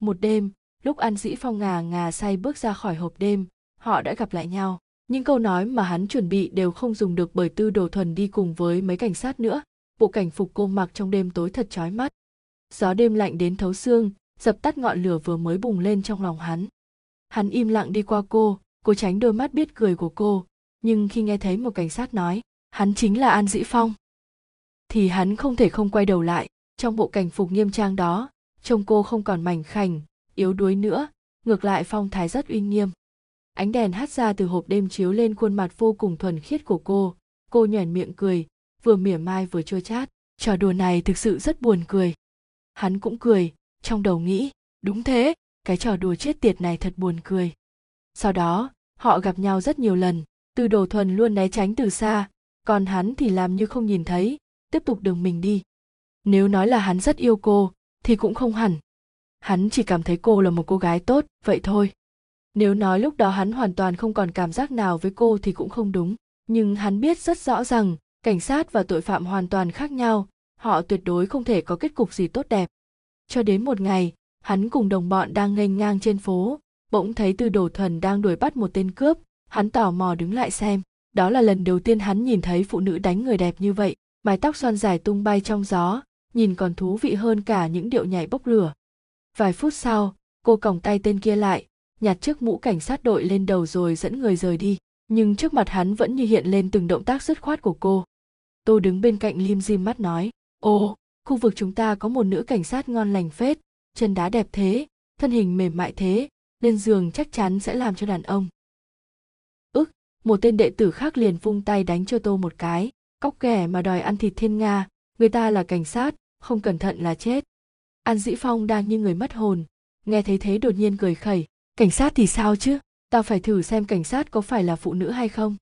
một đêm, lúc an dĩ phong ngà ngà say bước ra khỏi hộp đêm, họ đã gặp lại nhau. Những câu nói mà hắn chuẩn bị đều không dùng được bởi tư đồ thuần đi cùng với mấy cảnh sát nữa. Bộ cảnh phục cô mặc trong đêm tối thật chói mắt. Gió đêm lạnh đến thấu xương, dập tắt ngọn lửa vừa mới bùng lên trong lòng hắn. Hắn im lặng đi qua cô cô tránh đôi mắt biết cười của cô. Nhưng khi nghe thấy một cảnh sát nói, hắn chính là an dĩ phong, thì hắn không thể không quay đầu lại. Trong bộ cảnh phục nghiêm trang đó trông cô không còn mảnh khảnh, yếu đuối nữa, ngược lại phong thái rất uy nghiêm. Ánh đèn hắt ra từ hộp đêm chiếu lên khuôn mặt vô cùng thuần khiết của cô. Cô nhoẻn miệng cười, vừa mỉa mai vừa chua chát. Trò đùa này thực sự rất buồn cười. Hắn cũng cười, trong đầu nghĩ, đúng thế, cái trò đùa chết tiệt này thật buồn cười. Sau đó, họ gặp nhau rất nhiều lần, từ đồ thuần luôn né tránh từ xa. Còn hắn thì làm như không nhìn thấy, tiếp tục đường mình đi. Nếu nói là hắn rất yêu cô thì cũng không hẳn. Hắn chỉ cảm thấy cô là một cô gái tốt, vậy thôi. Nếu nói lúc đó hắn hoàn toàn không còn cảm giác nào với cô thì cũng không đúng. Nhưng hắn biết rất rõ rằng, cảnh sát và tội phạm hoàn toàn khác nhau, họ tuyệt đối không thể có kết cục gì tốt đẹp. Cho đến một ngày, hắn cùng đồng bọn đang nghênh ngang trên phố, bỗng thấy tư đồ thuần đang đuổi bắt một tên cướp. Hắn tò mò đứng lại xem, đó là lần đầu tiên hắn nhìn thấy phụ nữ đánh người đẹp như vậy, mái tóc xoăn dài tung bay trong gió nhìn còn thú vị hơn cả những điệu nhảy bốc lửa. Vài phút sau, cô còng tay tên kia lại, nhặt chiếc mũ cảnh sát đội lên đầu rồi dẫn người rời đi, nhưng trước mặt hắn vẫn như hiện lên từng động tác dứt khoát của cô. Tô đứng bên cạnh lim dim mắt nói, ồ, khu vực chúng ta có một nữ cảnh sát ngon lành phết, chân đá đẹp thế, thân hình mềm mại thế, lên giường chắc chắn sẽ làm cho đàn ông. Ức một tên đệ tử khác liền vung tay đánh cho tô một cái, cóc ghẻ mà đòi ăn thịt thiên nga người ta là cảnh sát, không cẩn thận là chết. An dĩ phong đang như người mất hồn, nghe thấy thế đột nhiên cười khẩy. Cảnh sát thì sao chứ? Tao phải thử xem cảnh sát có phải là phụ nữ hay không.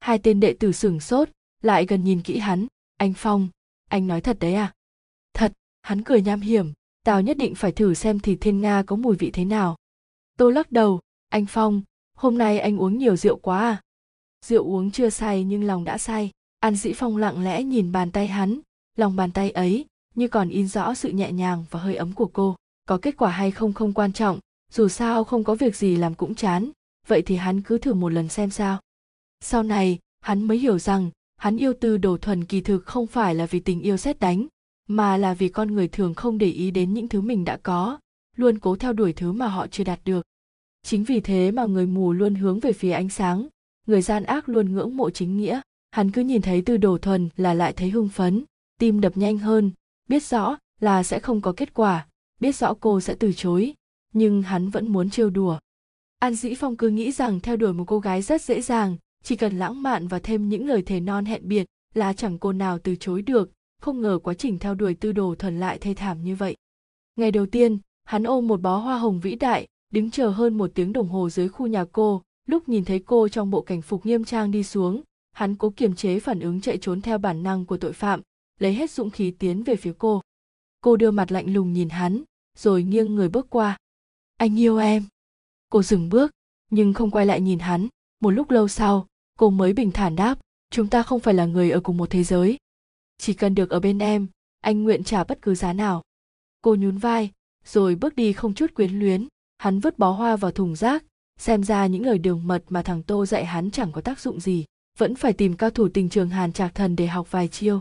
Hai tên đệ tử sửng sốt, lại gần nhìn kỹ hắn. Anh phong, anh nói thật đấy à? Thật, hắn cười nham hiểm. Tao nhất định phải thử xem thịt thiên nga có mùi vị thế nào. Tô lắc đầu. Anh phong, hôm nay anh uống nhiều rượu quá à? Rượu uống chưa say nhưng lòng đã say. An dĩ phong lặng lẽ nhìn bàn tay hắn lòng bàn tay ấy, như còn in rõ sự nhẹ nhàng và hơi ấm của cô. Có kết quả hay không không quan trọng, dù sao không có việc gì làm cũng chán, vậy thì hắn cứ thử một lần xem sao. Sau này, hắn mới hiểu rằng, hắn yêu tư đồ thuần kỳ thực không phải là vì tình yêu xét đánh, mà là vì con người thường không để ý đến những thứ mình đã có, luôn cố theo đuổi thứ mà họ chưa đạt được. Chính vì thế mà người mù luôn hướng về phía ánh sáng, người gian ác luôn ngưỡng mộ chính nghĩa. Hắn cứ nhìn thấy tư đồ thuần là lại thấy hưng phấn tim đập nhanh hơn, biết rõ là sẽ không có kết quả, biết rõ cô sẽ từ chối, nhưng hắn vẫn muốn trêu đùa. An dĩ phong cứ nghĩ rằng theo đuổi một cô gái rất dễ dàng, chỉ cần lãng mạn và thêm những lời thề non hẹn biệt là chẳng cô nào từ chối được, không ngờ quá trình theo đuổi tư đồ thuần lại thê thảm như vậy. Ngày đầu tiên, hắn ôm một bó hoa hồng vĩ đại, đứng chờ hơn một tiếng đồng hồ dưới khu nhà cô, lúc nhìn thấy cô trong bộ cảnh phục nghiêm trang đi xuống, hắn cố kiềm chế phản ứng chạy trốn theo bản năng của tội phạm lấy hết dũng khí tiến về phía cô. Cô đưa mặt lạnh lùng nhìn hắn, rồi nghiêng người bước qua. Anh yêu em. Cô dừng bước, nhưng không quay lại nhìn hắn. Một lúc lâu sau, cô mới bình thản đáp, chúng ta không phải là người ở cùng một thế giới. Chỉ cần được ở bên em, anh nguyện trả bất cứ giá nào. Cô nhún vai, rồi bước đi không chút quyến luyến. Hắn vứt bó hoa vào thùng rác, xem ra những lời đường mật mà thằng tô dạy hắn chẳng có tác dụng gì. Vẫn phải tìm cao thủ tình trường hàn trạc thần để học vài chiêu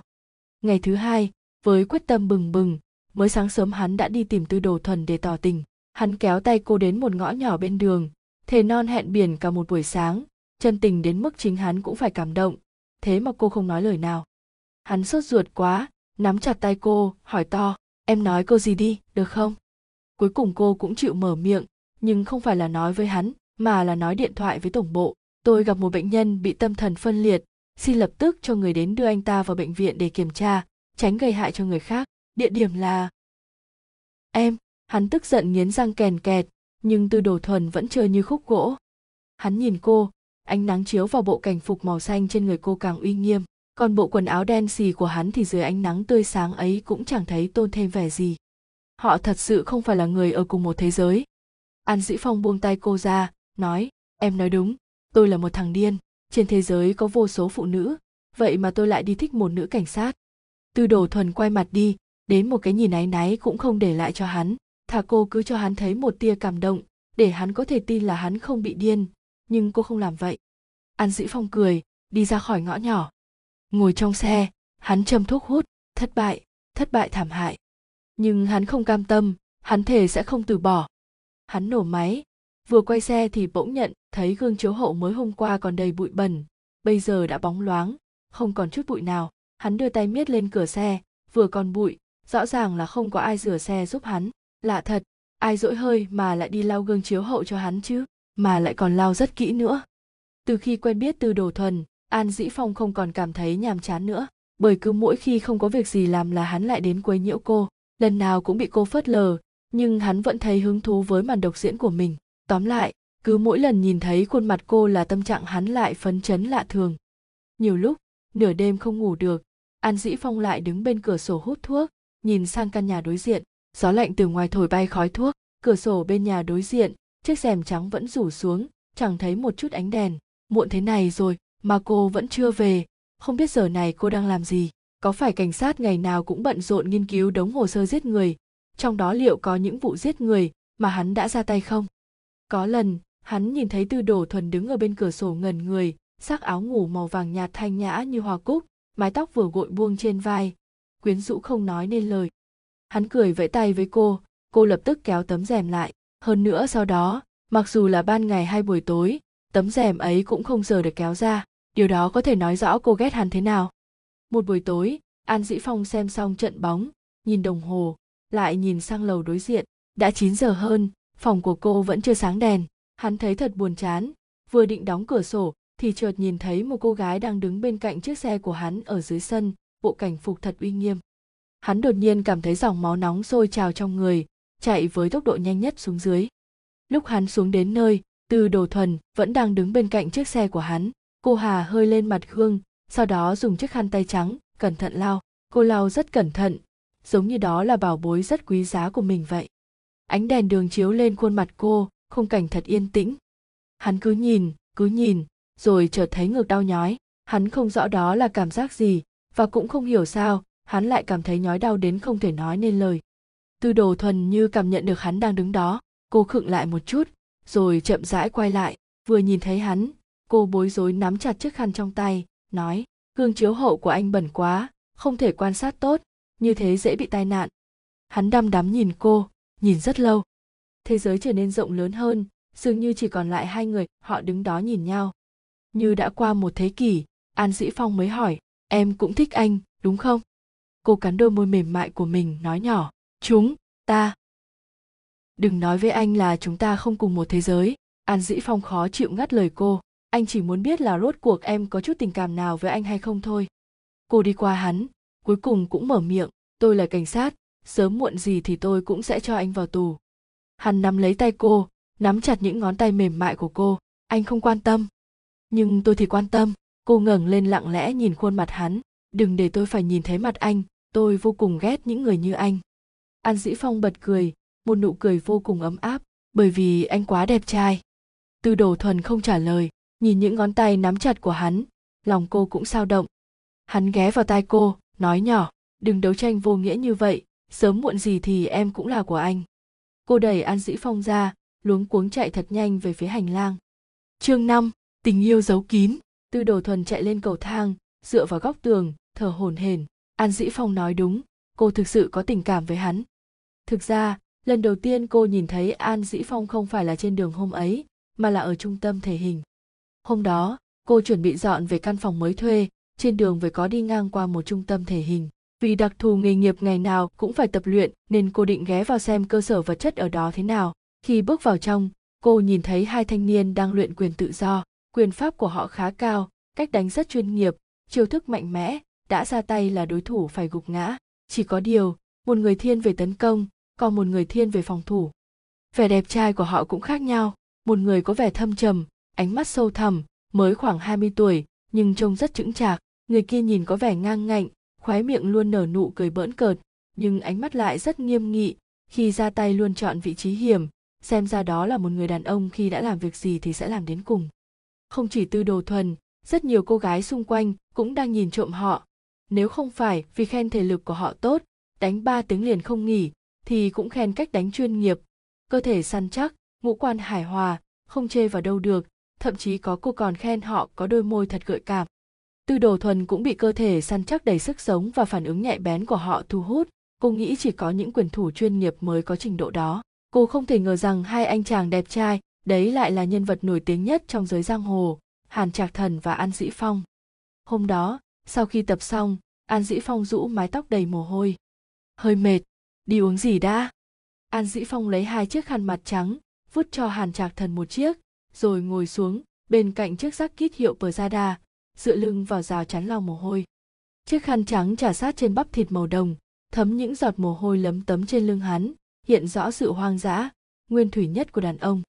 ngày thứ hai, với quyết tâm bừng bừng, mới sáng sớm hắn đã đi tìm tư đồ thuần để tỏ tình. Hắn kéo tay cô đến một ngõ nhỏ bên đường, thề non hẹn biển cả một buổi sáng, chân tình đến mức chính hắn cũng phải cảm động. Thế mà cô không nói lời nào. Hắn sốt ruột quá, nắm chặt tay cô, hỏi to, em nói cô gì đi, được không? Cuối cùng cô cũng chịu mở miệng, nhưng không phải là nói với hắn, mà là nói điện thoại với tổng bộ. Tôi gặp một bệnh nhân bị tâm thần phân liệt xin lập tức cho người đến đưa anh ta vào bệnh viện để kiểm tra, tránh gây hại cho người khác. Địa điểm là, em, hắn tức giận nghiến răng kèn kẹt, nhưng tư đồ thuần vẫn chơi như khúc gỗ. Hắn nhìn cô, ánh nắng chiếu vào bộ cảnh phục màu xanh trên người cô càng uy nghiêm, còn bộ quần áo đen xì của hắn thì dưới ánh nắng tươi sáng ấy cũng chẳng thấy tôn thêm vẻ gì. Họ thật sự không phải là người ở cùng một thế giới. An dĩ phong buông tay cô ra, nói, em nói đúng, tôi là một thằng điên trên thế giới có vô số phụ nữ, vậy mà tôi lại đi thích một nữ cảnh sát. Tư đồ thuần quay mặt đi, đến một cái nhìn áy náy cũng không để lại cho hắn. Thà cô cứ cho hắn thấy một tia cảm động, để hắn có thể tin là hắn không bị điên. Nhưng cô không làm vậy. An dĩ phong cười, đi ra khỏi ngõ nhỏ. Ngồi trong xe, hắn châm thuốc hút, thất bại thất bại thảm hại. Nhưng hắn không cam tâm, hắn thề sẽ không từ bỏ. Hắn nổ máy vừa quay xe thì bỗng nhận thấy gương chiếu hậu mới hôm qua còn đầy bụi bẩn, bây giờ đã bóng loáng, không còn chút bụi nào. Hắn đưa tay miết lên cửa xe, vừa còn bụi, rõ ràng là không có ai rửa xe giúp hắn. Lạ thật, ai dỗi hơi mà lại đi lau gương chiếu hậu cho hắn chứ, mà lại còn lau rất kỹ nữa. Từ khi quen biết từ đồ thuần, an dĩ phong không còn cảm thấy nhàm chán nữa, bởi cứ mỗi khi không có việc gì làm là hắn lại đến quấy nhiễu cô. Lần nào cũng bị cô phớt lờ, nhưng hắn vẫn thấy hứng thú với màn độc diễn của mình tóm lại, cứ mỗi lần nhìn thấy khuôn mặt cô là tâm trạng hắn lại phấn chấn lạ thường. Nhiều lúc, nửa đêm không ngủ được, an dĩ phong lại đứng bên cửa sổ hút thuốc, nhìn sang căn nhà đối diện. Gió lạnh từ ngoài thổi bay khói thuốc, cửa sổ bên nhà đối diện, chiếc rèm trắng vẫn rủ xuống, chẳng thấy một chút ánh đèn. Muộn thế này rồi, mà cô vẫn chưa về. Không biết giờ này cô đang làm gì, có phải cảnh sát ngày nào cũng bận rộn nghiên cứu đống hồ sơ giết người? Trong đó liệu có những vụ giết người mà hắn đã ra tay không? Có lần, hắn nhìn thấy tư đổ thuần đứng ở bên cửa sổ ngần người, sắc áo ngủ màu vàng nhạt thanh nhã như hoa cúc, mái tóc vừa gội buông trên vai. Quyến rũ không nói nên lời. Hắn cười vẫy tay với cô cô lập tức kéo tấm rèm lại. Hơn nữa sau đó, mặc dù là ban ngày hay buổi tối, tấm rèm ấy cũng không giờ được kéo ra. Điều đó có thể nói rõ cô ghét hắn thế nào. Một buổi tối, an dĩ phong xem xong trận bóng, nhìn đồng hồ, lại nhìn sang lầu đối diện. Đã 9 giờ hơn phòng của cô vẫn chưa sáng đèn. Hắn thấy thật buồn chán. Vừa định đóng cửa sổ, thì chợt nhìn thấy một cô gái đang đứng bên cạnh chiếc xe của hắn ở dưới sân, bộ cảnh phục thật uy nghiêm. Hắn đột nhiên cảm thấy dòng máu nóng sôi trào trong người, chạy với tốc độ nhanh nhất xuống dưới. Lúc hắn xuống đến nơi, từ đồ thuần vẫn đang đứng bên cạnh chiếc xe của hắn. Cô hà hơi lên mặt gương, sau đó dùng chiếc khăn tay trắng, cẩn thận lau cô lau rất cẩn thận. Giống như đó là bảo bối rất quý giá của mình vậy ánh đèn đường chiếu lên khuôn mặt cô, khung cảnh thật yên tĩnh. Hắn cứ nhìn cứ nhìn, rồi chợt thấy ngực đau nhói. Hắn không rõ đó là cảm giác gì, và cũng không hiểu sao, hắn lại cảm thấy nhói đau đến không thể nói nên lời. Tư đồ thuần như cảm nhận được hắn đang đứng đó, cô khựng lại một chút, rồi chậm rãi quay lại, vừa nhìn thấy hắn, cô bối rối nắm chặt chiếc khăn trong tay, nói, gương chiếu hậu của anh bẩn quá, không thể quan sát tốt, như thế dễ bị tai nạn. Hắn đăm đắm nhìn cô nhìn rất lâu. Thế giới trở nên rộng lớn hơn, dường như chỉ còn lại hai người, họ đứng đó nhìn nhau. Như đã qua một thế kỷ, an dĩ phong mới hỏi, em cũng thích anh, đúng không? Cô cắn đôi môi mềm mại của mình, nói nhỏ, chúng ta đừng nói với anh là chúng ta không cùng một thế giới. An dĩ phong khó chịu ngắt lời cô, anh chỉ muốn biết là rốt cuộc em có chút tình cảm nào với anh hay không thôi. Cô đi qua hắn, cuối cùng cũng mở miệng, tôi là cảnh sát sớm muộn gì thì tôi cũng sẽ cho anh vào tù. Hắn nắm lấy tay cô, nắm chặt những ngón tay mềm mại của cô. Anh không quan tâm. Nhưng tôi thì quan tâm. Cô ngẩng lên lặng lẽ nhìn khuôn mặt hắn. Đừng để tôi phải nhìn thấy mặt anh. Tôi vô cùng ghét những người như anh. An dĩ phong bật cười. Một nụ cười vô cùng ấm áp. Bởi vì anh quá đẹp trai. Tư đồ thuần không trả lời. Nhìn những ngón tay nắm chặt của hắn. Lòng cô cũng sao động. Hắn ghé vào tai cô, nói nhỏ. Đừng đấu tranh vô nghĩa như vậy sớm muộn gì thì em cũng là của anh. Cô đẩy an dĩ phong ra, luống cuống chạy thật nhanh về phía hành lang. Chương năm, tình yêu giấu kín. Tư đồ thuần chạy lên cầu thang, dựa vào góc tường, thở hổn hển. An dĩ phong nói đúng, cô thực sự có tình cảm với hắn. Thực ra, lần đầu tiên cô nhìn thấy an dĩ phong không phải là trên đường hôm ấy, mà là ở trung tâm thể hình. Hôm đó, cô chuẩn bị dọn về căn phòng mới thuê, trên đường vừa có đi ngang qua một trung tâm thể hình vì đặc thù nghề nghiệp ngày nào cũng phải tập luyện, nên cô định ghé vào xem cơ sở vật chất ở đó thế nào. Khi bước vào trong, cô nhìn thấy hai thanh niên đang luyện quyền tự do. Quyền pháp của họ khá cao, cách đánh rất chuyên nghiệp, chiêu thức mạnh mẽ, đã ra tay là đối thủ phải gục ngã. Chỉ có điều, một người thiên về tấn công, còn một người thiên về phòng thủ. Vẻ đẹp trai của họ cũng khác nhau. Một người có vẻ thâm trầm, ánh mắt sâu thẳm, mới khoảng 20 tuổi, nhưng trông rất chững chạc. Người kia nhìn có vẻ ngang ngạnh khóe miệng luôn nở nụ cười bỡn cợt, nhưng ánh mắt lại rất nghiêm nghị khi ra tay luôn chọn vị trí hiểm. Xem ra đó là một người đàn ông, khi đã làm việc gì thì sẽ làm đến cùng. Không chỉ tư đồ thuần, rất nhiều cô gái xung quanh cũng đang nhìn trộm họ. Nếu không phải vì khen thể lực của họ tốt, đánh ba tiếng liền không nghỉ, thì cũng khen cách đánh chuyên nghiệp. Cơ thể săn chắc, ngũ quan hài hòa, không chê vào đâu được, thậm chí có cô còn khen họ có đôi môi thật gợi cảm tư đồ thuần cũng bị cơ thể săn chắc đầy sức sống và phản ứng nhạy bén của họ thu hút. Cô nghĩ chỉ có những quyền thủ chuyên nghiệp mới có trình độ đó. Cô không thể ngờ rằng hai anh chàng đẹp trai đấy lại là nhân vật nổi tiếng nhất trong giới giang hồ hàn trạc thần và an dĩ phong. Hôm đó sau khi tập xong an dĩ phong rũ mái tóc đầy mồ hôi. Hơi mệt đi uống gì đã? An dĩ phong lấy hai chiếc khăn mặt trắng vứt cho hàn trạc thần một chiếc rồi ngồi xuống bên cạnh chiếc xác kít hiệu Prada, dựa lưng vào rào chắn lau mồ hôi. Chiếc khăn trắng trà sát trên bắp thịt màu đồng, thấm những giọt mồ hôi lấm tấm trên lưng hắn, hiện rõ sự hoang dã, nguyên thủy nhất của đàn ông.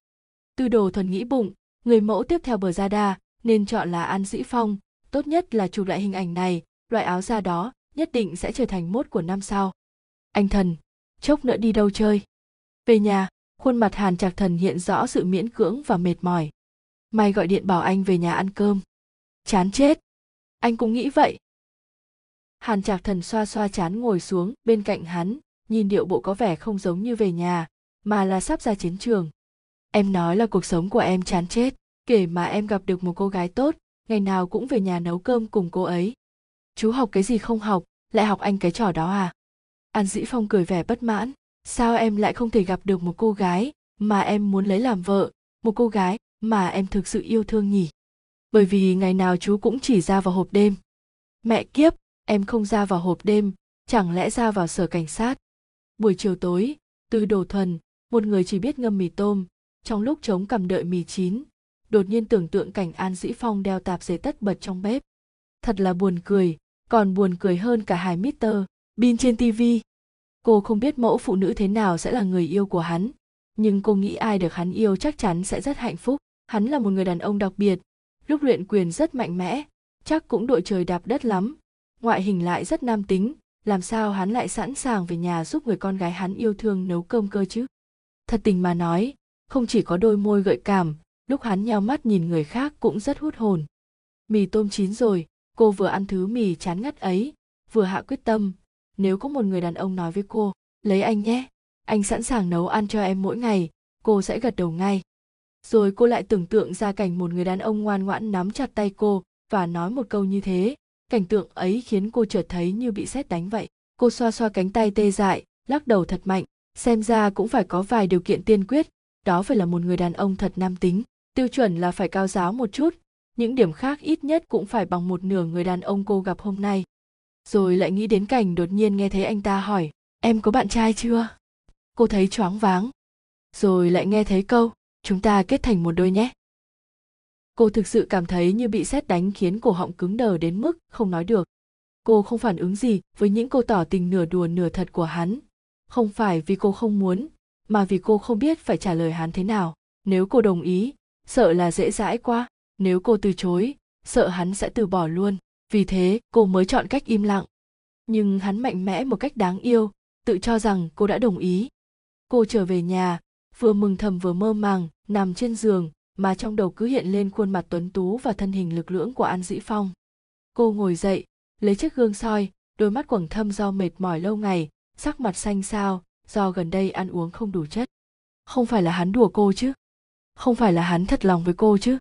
Tư đồ thuần nghĩ bụng, người mẫu tiếp theo bờ ra đa nên chọn là An Dĩ Phong, tốt nhất là chụp lại hình ảnh này, loại áo da đó nhất định sẽ trở thành mốt của năm sau. Anh thần, chốc nữa đi đâu chơi? Về nhà, khuôn mặt hàn trạc thần hiện rõ sự miễn cưỡng và mệt mỏi may gọi điện bảo anh về nhà ăn cơm chán chết. Anh cũng nghĩ vậy. Hàn trạc thần xoa xoa chán ngồi xuống bên cạnh hắn, nhìn điệu bộ có vẻ không giống như về nhà, mà là sắp ra chiến trường. Em nói là cuộc sống của em chán chết, kể mà em gặp được một cô gái tốt, ngày nào cũng về nhà nấu cơm cùng cô ấy. Chú học cái gì không học, lại học anh cái trò đó à? An dĩ phong cười vẻ bất mãn, sao em lại không thể gặp được một cô gái mà em muốn lấy làm vợ, một cô gái mà em thực sự yêu thương nhỉ? Bởi vì ngày nào chú cũng chỉ ra vào hộp đêm. Mẹ kiếp, em không ra vào hộp đêm, chẳng lẽ ra vào sở cảnh sát? Buổi chiều tối, từ đồ thuần, một người chỉ biết ngâm mì tôm, trong lúc chống cầm đợi mì chín, đột nhiên tưởng tượng cảnh an dĩ phong đeo tạp dề tất bật trong bếp. Thật là buồn cười, còn buồn cười hơn cả hai Mister, Bin trên tivi cô không biết mẫu phụ nữ thế nào sẽ là người yêu của hắn, nhưng cô nghĩ ai được hắn yêu chắc chắn sẽ rất hạnh phúc. Hắn là một người đàn ông đặc biệt lúc luyện quyền rất mạnh mẽ, chắc cũng đội trời đạp đất lắm. Ngoại hình lại rất nam tính, làm sao hắn lại sẵn sàng về nhà giúp người con gái hắn yêu thương nấu cơm cơ chứ? Thật tình mà nói, không chỉ có đôi môi gợi cảm, lúc hắn nheo mắt nhìn người khác cũng rất hút hồn. Mì tôm chín rồi, cô vừa ăn thứ mì chán ngắt ấy, vừa hạ quyết tâm. Nếu có một người đàn ông nói với cô, lấy anh nhé, anh sẵn sàng nấu ăn cho em mỗi ngày, cô sẽ gật đầu ngay rồi cô lại tưởng tượng ra cảnh một người đàn ông ngoan ngoãn nắm chặt tay cô và nói một câu như thế. Cảnh tượng ấy khiến cô chợt thấy như bị sét đánh vậy. Cô xoa xoa cánh tay tê dại, lắc đầu thật mạnh, xem ra cũng phải có vài điều kiện tiên quyết. Đó phải là một người đàn ông thật nam tính, tiêu chuẩn là phải cao giáo một chút. Những điểm khác ít nhất cũng phải bằng một nửa người đàn ông cô gặp hôm nay. Rồi lại nghĩ đến cảnh đột nhiên nghe thấy anh ta hỏi, em có bạn trai chưa? Cô thấy choáng váng. Rồi lại nghe thấy câu chúng ta kết thành một đôi nhé. Cô thực sự cảm thấy như bị sét đánh khiến cổ họng cứng đờ đến mức không nói được. Cô không phản ứng gì với những câu tỏ tình nửa đùa nửa thật của hắn. Không phải vì cô không muốn, mà vì cô không biết phải trả lời hắn thế nào. Nếu cô đồng ý, sợ là dễ dãi quá. Nếu cô từ chối, sợ hắn sẽ từ bỏ luôn. Vì thế, cô mới chọn cách im lặng. Nhưng hắn mạnh mẽ một cách đáng yêu, tự cho rằng cô đã đồng ý. Cô trở về nhà vừa mừng thầm vừa mơ màng, nằm trên giường, mà trong đầu cứ hiện lên khuôn mặt tuấn tú và thân hình lực lưỡng của an dĩ phong. Cô ngồi dậy, lấy chiếc gương soi, đôi mắt quầng thâm do mệt mỏi lâu ngày, sắc mặt xanh xao, do gần đây ăn uống không đủ chất. Không phải là hắn đùa cô chứ? Không phải là hắn thật lòng với cô chứ?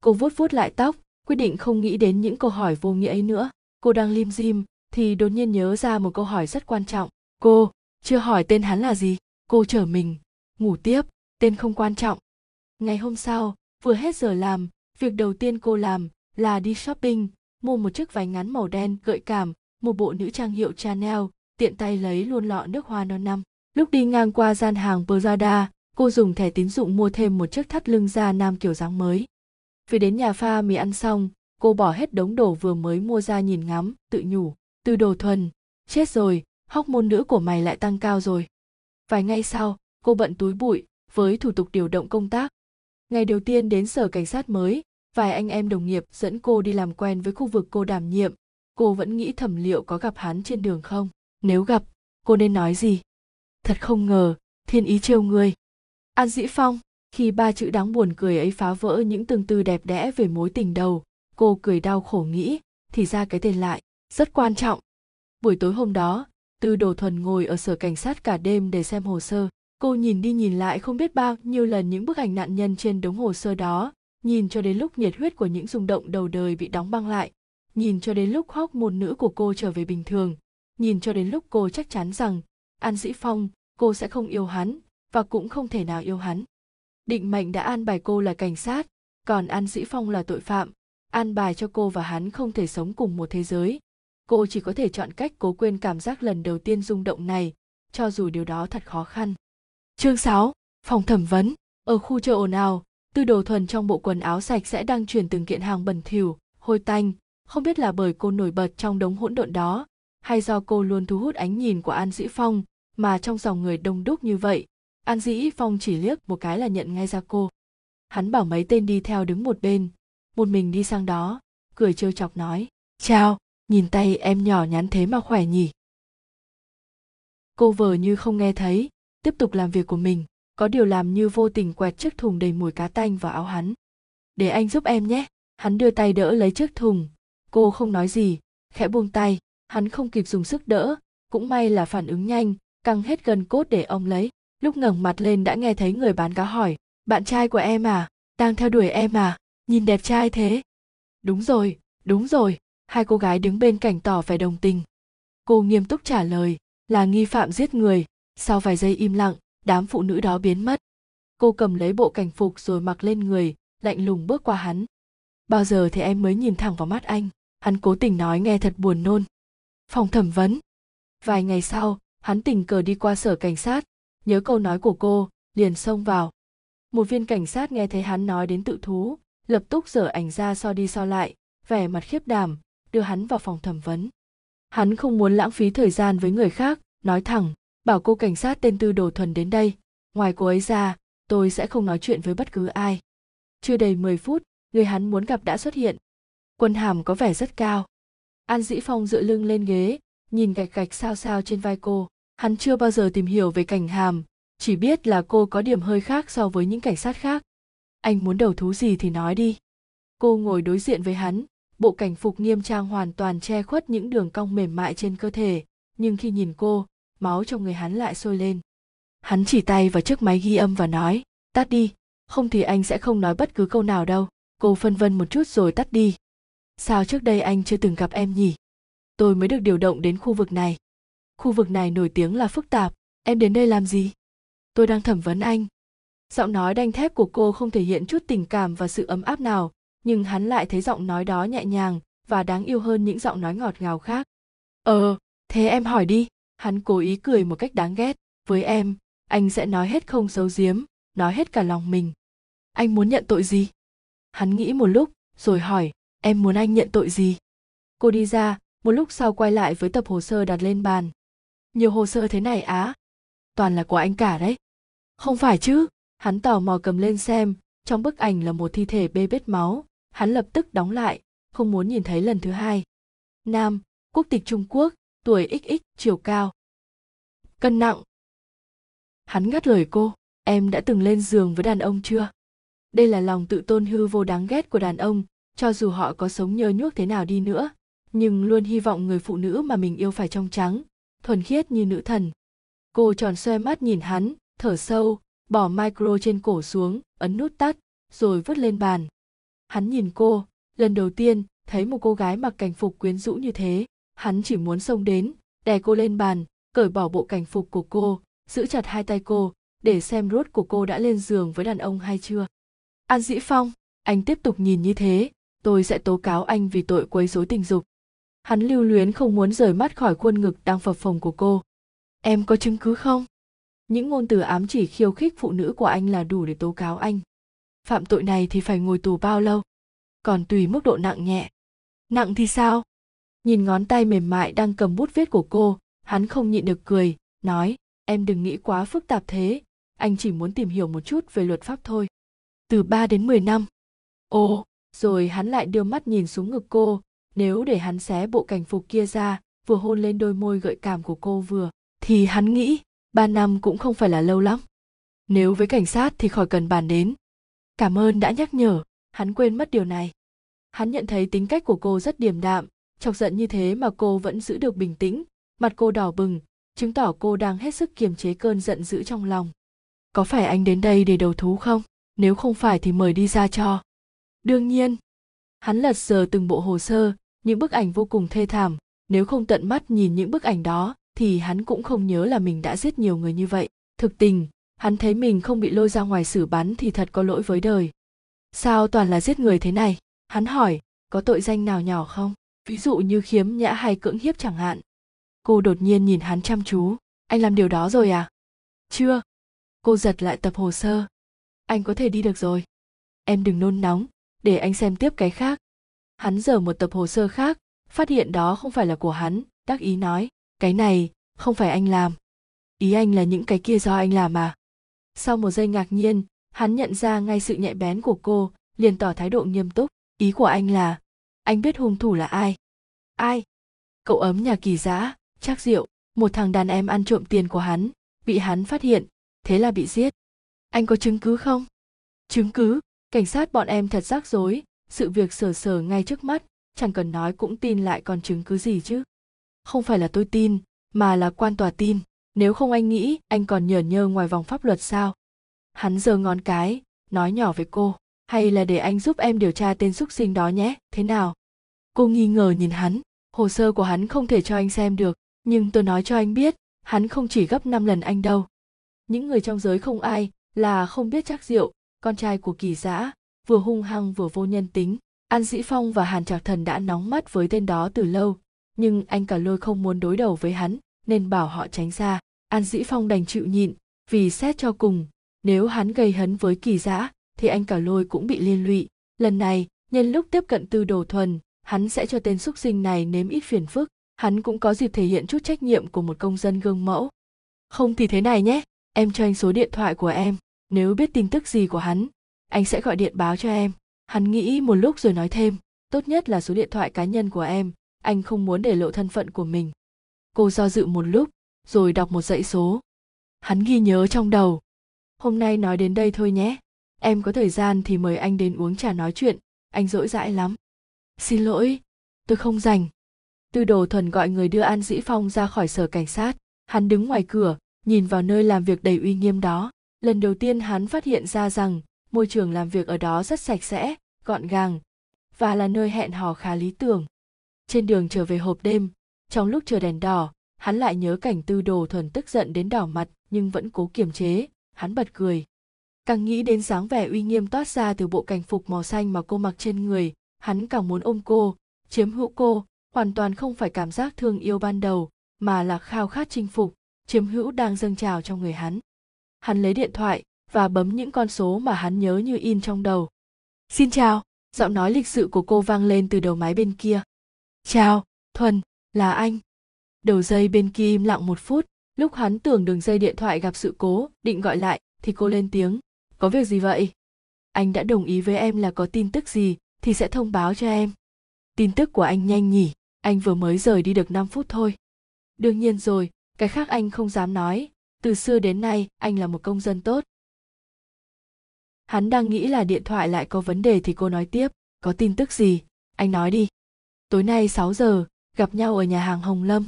Cô vuốt vuốt lại tóc, quyết định không nghĩ đến những câu hỏi vô nghĩa ấy nữa. Cô đang lim dim, thì đột nhiên nhớ ra một câu hỏi rất quan trọng. Cô, chưa hỏi tên hắn là gì? Cô trở mình ngủ tiếp tên không quan trọng. Ngày hôm sau vừa hết giờ làm việc đầu tiên cô làm là đi shopping mua một chiếc váy ngắn màu đen gợi cảm một bộ nữ trang hiệu chanel tiện tay lấy luôn lọ nước hoa non năm. Lúc đi ngang qua gian hàng Prada, cô dùng thẻ tín dụng mua thêm một chiếc thắt lưng da nam kiểu dáng mới. Về đến nhà pha mì ăn xong cô bỏ hết đống đồ vừa mới mua ra nhìn ngắm tự nhủ từ đồ thuần chết rồi hóc môn nữ của mày lại tăng cao rồi. Vài ngày sau cô bận túi bụi với thủ tục điều động công tác. Ngày đầu tiên đến sở cảnh sát mới, vài anh em đồng nghiệp dẫn cô đi làm quen với khu vực cô đảm nhiệm. Cô vẫn nghĩ thầm liệu có gặp hắn trên đường không? Nếu gặp, cô nên nói gì? Thật không ngờ, thiên ý trêu người an dĩ phong, khi ba chữ đáng buồn cười ấy phá vỡ những tương tư đẹp đẽ về mối tình đầu, cô cười đau khổ nghĩ, thì ra cái tên lại, rất quan trọng. Buổi tối hôm đó, tư đồ thuần ngồi ở sở cảnh sát cả đêm để xem hồ sơ cô nhìn đi nhìn lại không biết bao nhiêu lần những bức ảnh nạn nhân trên đống hồ sơ đó, nhìn cho đến lúc nhiệt huyết của những rung động đầu đời bị đóng băng lại, nhìn cho đến lúc hóc môn nữ của cô trở về bình thường, nhìn cho đến lúc cô chắc chắn rằng, an dĩ phong, cô sẽ không yêu hắn, và cũng không thể nào yêu hắn. Định mệnh đã an bài cô là cảnh sát, còn an dĩ phong là tội phạm, an bài cho cô và hắn không thể sống cùng một thế giới. Cô chỉ có thể chọn cách cố quên cảm giác lần đầu tiên rung động này, cho dù điều đó thật khó khăn chương 6, phòng thẩm vấn. Ở khu chợ ồn ào tư đồ thuần trong bộ quần áo sạch sẽ đang chuyển từng kiện hàng bẩn thỉu hôi tanh. Không biết là bởi cô nổi bật trong đống hỗn độn đó hay do cô luôn thu hút ánh nhìn của an dĩ phong mà trong dòng người đông đúc như vậy an dĩ phong chỉ liếc một cái là nhận ngay ra cô. Hắn bảo mấy tên đi theo đứng một bên. Một mình đi sang đó cười trêu chọc nói chào nhìn tay em nhỏ nhắn thế mà khỏe nhỉ? Cô vờ như không nghe thấy tiếp tục làm việc của mình, có điều làm như vô tình quẹt chiếc thùng đầy mùi cá tanh vào áo hắn. Để anh giúp em nhé. Hắn đưa tay đỡ lấy chiếc thùng. Cô không nói gì, khẽ buông tay. Hắn không kịp dùng sức đỡ, cũng may là phản ứng nhanh, căng hết gần cốt để ông lấy. Lúc ngẩng mặt lên đã nghe thấy người bán cá hỏi, bạn trai của em à? Đang theo đuổi em à? Nhìn đẹp trai thế. Đúng rồi đúng rồi. Hai cô gái đứng bên cạnh tỏ vẻ đồng tình. Cô nghiêm túc trả lời, là nghi phạm giết người sau vài giây im lặng, đám phụ nữ đó biến mất. Cô cầm lấy bộ cảnh phục rồi mặc lên người, lạnh lùng bước qua hắn. Bao giờ thì em mới nhìn thẳng vào mắt anh? Hắn cố tình nói nghe thật buồn nôn. Phòng thẩm vấn. Vài ngày sau, hắn tình cờ đi qua sở cảnh sát. Nhớ câu nói của cô, liền xông vào. Một viên cảnh sát nghe thấy hắn nói đến tự thú, lập tức dở ảnh ra so đi so lại, vẻ mặt khiếp đảm, đưa hắn vào phòng thẩm vấn. Hắn không muốn lãng phí thời gian với người khác, nói thẳng bảo cô cảnh sát tên tư đồ thuần đến đây. Ngoài cô ấy ra, tôi sẽ không nói chuyện với bất cứ ai. Chưa đầy 10 phút, người hắn muốn gặp đã xuất hiện. Quân hàm có vẻ rất cao. An dĩ phong dựa lưng lên ghế, nhìn gạch gạch sao sao trên vai cô. Hắn chưa bao giờ tìm hiểu về cảnh hàm, chỉ biết là cô có điểm hơi khác so với những cảnh sát khác. Anh muốn đầu thú gì thì nói đi. Cô ngồi đối diện với hắn, bộ cảnh phục nghiêm trang hoàn toàn che khuất những đường cong mềm mại trên cơ thể, nhưng khi nhìn cô máu trong người hắn lại sôi lên. Hắn chỉ tay vào chiếc máy ghi âm và nói, tắt đi, không thì anh sẽ không nói bất cứ câu nào đâu, cô phân vân một chút rồi tắt đi. Sao trước đây anh chưa từng gặp em nhỉ? Tôi mới được điều động đến khu vực này. Khu vực này nổi tiếng là phức tạp, em đến đây làm gì? Tôi đang thẩm vấn anh. Giọng nói đanh thép của cô không thể hiện chút tình cảm và sự ấm áp nào, nhưng hắn lại thấy giọng nói đó nhẹ nhàng và đáng yêu hơn những giọng nói ngọt ngào khác. Ờ thế em hỏi đi hắn cố ý cười một cách đáng ghét. Với em, anh sẽ nói hết không giấu giếm, nói hết cả lòng mình. Anh muốn nhận tội gì? Hắn nghĩ một lúc, rồi hỏi, em muốn anh nhận tội gì? Cô đi ra, một lúc sau quay lại với tập hồ sơ đặt lên bàn. Nhiều hồ sơ thế này á? Toàn là của anh cả đấy. Không phải chứ? Hắn tò mò cầm lên xem, trong bức ảnh là một thi thể bê bết máu. Hắn lập tức đóng lại, không muốn nhìn thấy lần thứ hai. Nam, quốc tịch trung quốc tuổi xx chiều cao. Cân nặng. Hắn ngắt lời cô, em đã từng lên giường với đàn ông chưa? Đây là lòng tự tôn hư vô đáng ghét của đàn ông, cho dù họ có sống nhơ nhuốc thế nào đi nữa, nhưng luôn hy vọng người phụ nữ mà mình yêu phải trong trắng, thuần khiết như nữ thần. Cô tròn xoe mắt nhìn hắn, thở sâu, bỏ micro trên cổ xuống, ấn nút tắt, rồi vứt lên bàn. Hắn nhìn cô, lần đầu tiên thấy một cô gái mặc cảnh phục quyến rũ như thế hắn chỉ muốn xông đến, đè cô lên bàn, cởi bỏ bộ cảnh phục của cô, giữ chặt hai tay cô, để xem rốt của cô đã lên giường với đàn ông hay chưa. An dĩ phong, anh tiếp tục nhìn như thế, tôi sẽ tố cáo anh vì tội quấy rối tình dục. Hắn lưu luyến không muốn rời mắt khỏi khuôn ngực đang phập phồng của cô. Em có chứng cứ không? Những ngôn từ ám chỉ khiêu khích phụ nữ của anh là đủ để tố cáo anh. Phạm tội này thì phải ngồi tù bao lâu? Còn tùy mức độ nặng nhẹ. Nặng thì sao? Nhìn ngón tay mềm mại đang cầm bút viết của cô, hắn không nhịn được cười, nói, em đừng nghĩ quá phức tạp thế, anh chỉ muốn tìm hiểu một chút về luật pháp thôi. Từ 3 đến 10 năm. Ồ, rồi hắn lại đưa mắt nhìn xuống ngực cô, nếu để hắn xé bộ cảnh phục kia ra, vừa hôn lên đôi môi gợi cảm của cô vừa, thì hắn nghĩ, ba năm cũng không phải là lâu lắm. Nếu với cảnh sát thì khỏi cần bàn đến. Cảm ơn đã nhắc nhở, hắn quên mất điều này. Hắn nhận thấy tính cách của cô rất điềm đạm chọc giận như thế mà cô vẫn giữ được bình tĩnh, mặt cô đỏ bừng, chứng tỏ cô đang hết sức kiềm chế cơn giận dữ trong lòng. Có phải anh đến đây để đầu thú không? Nếu không phải thì mời đi ra cho. Đương nhiên. Hắn lật sờ từng bộ hồ sơ, những bức ảnh vô cùng thê thảm. Nếu không tận mắt nhìn những bức ảnh đó, thì hắn cũng không nhớ là mình đã giết nhiều người như vậy. Thực tình, hắn thấy mình không bị lôi ra ngoài xử bắn thì thật có lỗi với đời. Sao toàn là giết người thế này? Hắn hỏi, có tội danh nào nhỏ không? Ví dụ như khiếm nhã hay cưỡng hiếp chẳng hạn. Cô đột nhiên nhìn hắn chăm chú. Anh làm điều đó rồi à? Chưa. Cô giật lại tập hồ sơ. Anh có thể đi được rồi. Em đừng nôn nóng. Để anh xem tiếp cái khác. Hắn dở một tập hồ sơ khác. Phát hiện đó không phải là của hắn. Đắc ý nói. Cái này, không phải anh làm. Ý anh là những cái kia do anh làm à? Sau một giây ngạc nhiên, hắn nhận ra ngay sự nhạy bén của cô, liền tỏ thái độ nghiêm túc. Ý của anh là anh biết hung thủ là ai? Ai? Cậu ấm nhà kỳ giã trác rượu. Một thằng đàn em ăn trộm tiền của hắn, bị hắn phát hiện, thế là bị giết. Anh có chứng cứ không? Chứng cứ? Cảnh sát bọn em thật rắc rối. Sự việc sờ sờ ngay trước mắt, chẳng cần nói cũng tin lại còn chứng cứ gì chứ. Không phải là tôi tin, mà là quan tòa tin. Nếu không anh nghĩ, anh còn nhởn nhơ ngoài vòng pháp luật sao? Hắn giơ ngón cái, nói nhỏ với cô hay là để anh giúp em điều tra tên xúc sinh đó nhé, thế nào? Cô nghi ngờ nhìn hắn, hồ sơ của hắn không thể cho anh xem được, nhưng tôi nói cho anh biết, hắn không chỉ gấp năm lần anh đâu. Những người trong giới không ai, là không biết chắc rượu, con trai của kỳ giã, vừa hung hăng vừa vô nhân tính. An dĩ phong và hàn trạc thần đã nóng mắt với tên đó từ lâu, nhưng anh cả lôi không muốn đối đầu với hắn, nên bảo họ tránh ra an dĩ phong đành chịu nhịn, vì xét cho cùng, nếu hắn gây hấn với kỳ giã thì anh cả lôi cũng bị liên lụy. Lần này, nhân lúc tiếp cận tư đồ thuần, hắn sẽ cho tên xúc sinh này nếm ít phiền phức. Hắn cũng có dịp thể hiện chút trách nhiệm của một công dân gương mẫu. Không thì thế này nhé, em cho anh số điện thoại của em. Nếu biết tin tức gì của hắn, anh sẽ gọi điện báo cho em. Hắn nghĩ một lúc rồi nói thêm, tốt nhất là số điện thoại cá nhân của em, anh không muốn để lộ thân phận của mình. Cô do dự một lúc, rồi đọc một dãy số. Hắn ghi nhớ trong đầu. Hôm nay nói đến đây thôi nhé em có thời gian thì mời anh đến uống trà nói chuyện, anh dỗi dãi lắm. Xin lỗi, tôi không rảnh. Tư đồ thuần gọi người đưa an dĩ phong ra khỏi sở cảnh sát. Hắn đứng ngoài cửa, nhìn vào nơi làm việc đầy uy nghiêm đó. Lần đầu tiên hắn phát hiện ra rằng, môi trường làm việc ở đó rất sạch sẽ, gọn gàng, và là nơi hẹn hò khá lý tưởng. Trên đường trở về hộp đêm, trong lúc chờ đèn đỏ, hắn lại nhớ cảnh tư đồ thuần tức giận đến đỏ mặt, nhưng vẫn cố kiềm chế. Hắn bật cười càng nghĩ đến dáng vẻ uy nghiêm toát ra từ bộ cảnh phục màu xanh mà cô mặc trên người, hắn càng muốn ôm cô, chiếm hữu cô, hoàn toàn không phải cảm giác thương yêu ban đầu, mà là khao khát chinh phục, chiếm hữu đang dâng trào trong người hắn. Hắn lấy điện thoại và bấm những con số mà hắn nhớ như in trong đầu. Xin chào, giọng nói lịch sự của cô vang lên từ đầu máy bên kia. Chào, thuần, là anh. Đầu dây bên kia im lặng một phút, lúc hắn tưởng đường dây điện thoại gặp sự cố, định gọi lại, thì cô lên tiếng có việc gì vậy? Anh đã đồng ý với em là có tin tức gì thì sẽ thông báo cho em. Tin tức của anh nhanh nhỉ, anh vừa mới rời đi được 5 phút thôi. Đương nhiên rồi, cái khác anh không dám nói. Từ xưa đến nay, anh là một công dân tốt. Hắn đang nghĩ là điện thoại lại có vấn đề thì cô nói tiếp, có tin tức gì? Anh nói đi. Tối nay 6 giờ, gặp nhau ở nhà hàng hồng lâm.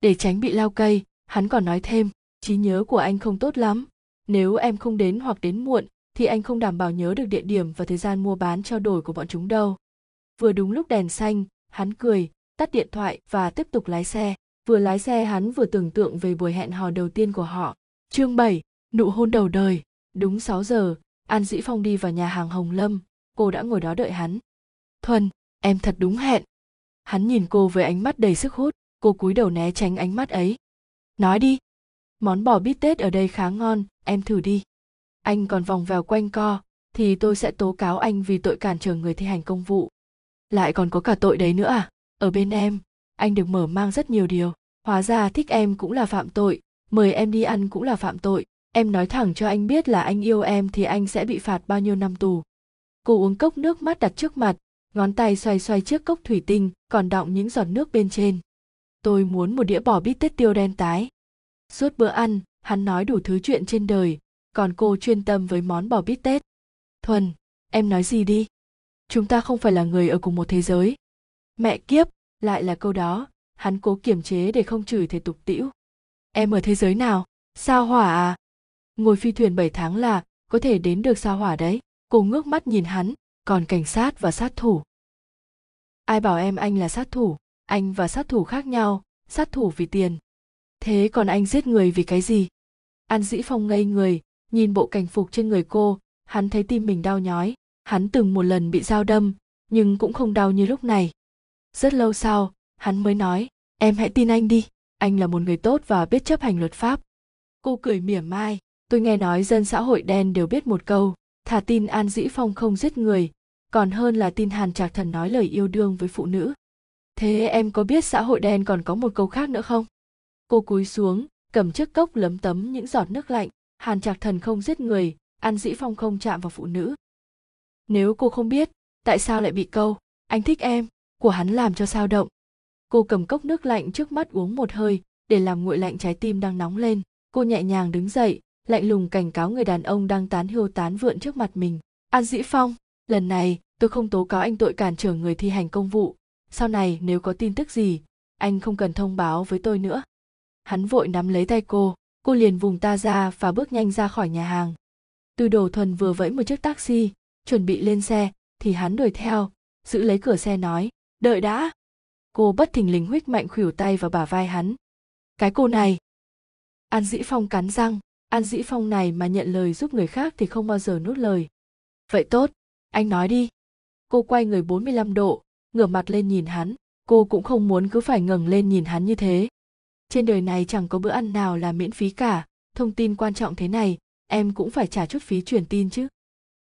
Để tránh bị lao cây, hắn còn nói thêm, trí nhớ của anh không tốt lắm nếu em không đến hoặc đến muộn thì anh không đảm bảo nhớ được địa điểm và thời gian mua bán trao đổi của bọn chúng đâu. Vừa đúng lúc đèn xanh hắn cười tắt điện thoại và tiếp tục lái xe. Vừa lái xe hắn vừa tưởng tượng về buổi hẹn hò đầu tiên của họ. Chương 7, nụ hôn đầu đời. Đúng 6 giờ an dĩ phong đi vào nhà hàng hồng lâm. Cô đã ngồi đó đợi hắn. Thuần em thật đúng hẹn. Hắn nhìn cô với ánh mắt đầy sức hút. Cô cúi đầu né tránh ánh mắt ấy. Nói đi món bò bít tết ở đây khá ngon, em thử đi. Anh còn vòng vèo quanh co, thì tôi sẽ tố cáo anh vì tội cản trở người thi hành công vụ. Lại còn có cả tội đấy nữa à? Ở bên em, anh được mở mang rất nhiều điều. Hóa ra thích em cũng là phạm tội, mời em đi ăn cũng là phạm tội. Em nói thẳng cho anh biết là anh yêu em thì anh sẽ bị phạt bao nhiêu năm tù. Cô uống cốc nước mắt đặt trước mặt, ngón tay xoay xoay chiếc cốc thủy tinh, còn đọng những giọt nước bên trên. Tôi muốn một đĩa bò bít tết tiêu đen tái suốt bữa ăn, hắn nói đủ thứ chuyện trên đời, còn cô chuyên tâm với món bò bít tết. Thuần, em nói gì đi? Chúng ta không phải là người ở cùng một thế giới. Mẹ kiếp, lại là câu đó, hắn cố kiềm chế để không chửi thể tục tĩu. Em ở thế giới nào? Sao hỏa à? Ngồi phi thuyền 7 tháng là có thể đến được sao hỏa đấy. Cô ngước mắt nhìn hắn, còn cảnh sát và sát thủ. Ai bảo em anh là sát thủ? Anh và sát thủ khác nhau, sát thủ vì tiền thế còn anh giết người vì cái gì? An dĩ phong ngây người, nhìn bộ cảnh phục trên người cô, hắn thấy tim mình đau nhói. Hắn từng một lần bị dao đâm, nhưng cũng không đau như lúc này. Rất lâu sau, hắn mới nói, em hãy tin anh đi, anh là một người tốt và biết chấp hành luật pháp. Cô cười mỉa mai, tôi nghe nói dân xã hội đen đều biết một câu, thà tin an dĩ phong không giết người, còn hơn là tin hàn trạc thần nói lời yêu đương với phụ nữ. Thế em có biết xã hội đen còn có một câu khác nữa không? Cô cúi xuống, cầm chiếc cốc lấm tấm những giọt nước lạnh, hàn trạc thần không giết người, an dĩ phong không chạm vào phụ nữ. Nếu cô không biết, tại sao lại bị câu, anh thích em, của hắn làm cho sao động? Cô cầm cốc nước lạnh trước mắt uống một hơi, để làm nguội lạnh trái tim đang nóng lên. Cô nhẹ nhàng đứng dậy, lạnh lùng cảnh cáo người đàn ông đang tán hưu tán vượn trước mặt mình. An dĩ phong, lần này tôi không tố cáo anh tội cản trở người thi hành công vụ. Sau này nếu có tin tức gì, anh không cần thông báo với tôi nữa hắn vội nắm lấy tay cô cô liền vùng ta ra và bước nhanh ra khỏi nhà hàng. Từ đồ thuần vừa vẫy một chiếc taxi, chuẩn bị lên xe, thì hắn đuổi theo, giữ lấy cửa xe nói, đợi đã. Cô bất thình lình huých mạnh khuỷu tay vào bả vai hắn. Cái cô này. An dĩ phong cắn răng, an dĩ phong này mà nhận lời giúp người khác thì không bao giờ nuốt lời. Vậy tốt, anh nói đi. Cô quay người 45 độ, ngửa mặt lên nhìn hắn, cô cũng không muốn cứ phải ngẩng lên nhìn hắn như thế trên đời này chẳng có bữa ăn nào là miễn phí cả. Thông tin quan trọng thế này em cũng phải trả chút phí truyền tin chứ.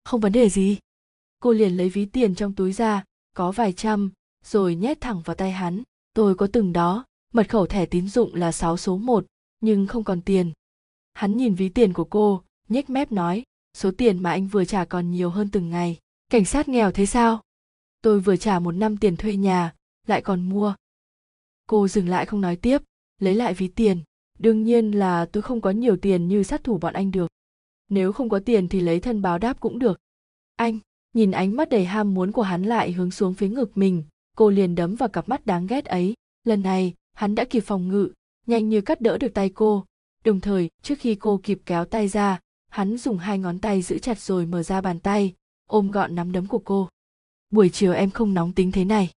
Không vấn đề gì. Cô liền lấy ví tiền trong túi ra có vài trăm rồi nhét thẳng vào tay hắn. Tôi có từng đó mật khẩu thẻ tín dụng là 6 số 1, nhưng không còn tiền. Hắn nhìn ví tiền của cô nhếch mép nói số tiền mà anh vừa trả còn nhiều hơn từng ngày. Cảnh sát nghèo thế sao? Tôi vừa trả một năm tiền thuê nhà lại còn mua. Cô dừng lại không nói tiếp lấy lại ví tiền. Đương nhiên là tôi không có nhiều tiền như sát thủ bọn anh được. Nếu không có tiền thì lấy thân báo đáp cũng được. Anh, nhìn ánh mắt đầy ham muốn của hắn lại hướng xuống phía ngực mình, cô liền đấm vào cặp mắt đáng ghét ấy. Lần này, hắn đã kịp phòng ngự, nhanh như cắt đỡ được tay cô. Đồng thời, trước khi cô kịp kéo tay ra, hắn dùng hai ngón tay giữ chặt rồi mở ra bàn tay, ôm gọn nắm đấm của cô. Buổi chiều em không nóng tính thế này.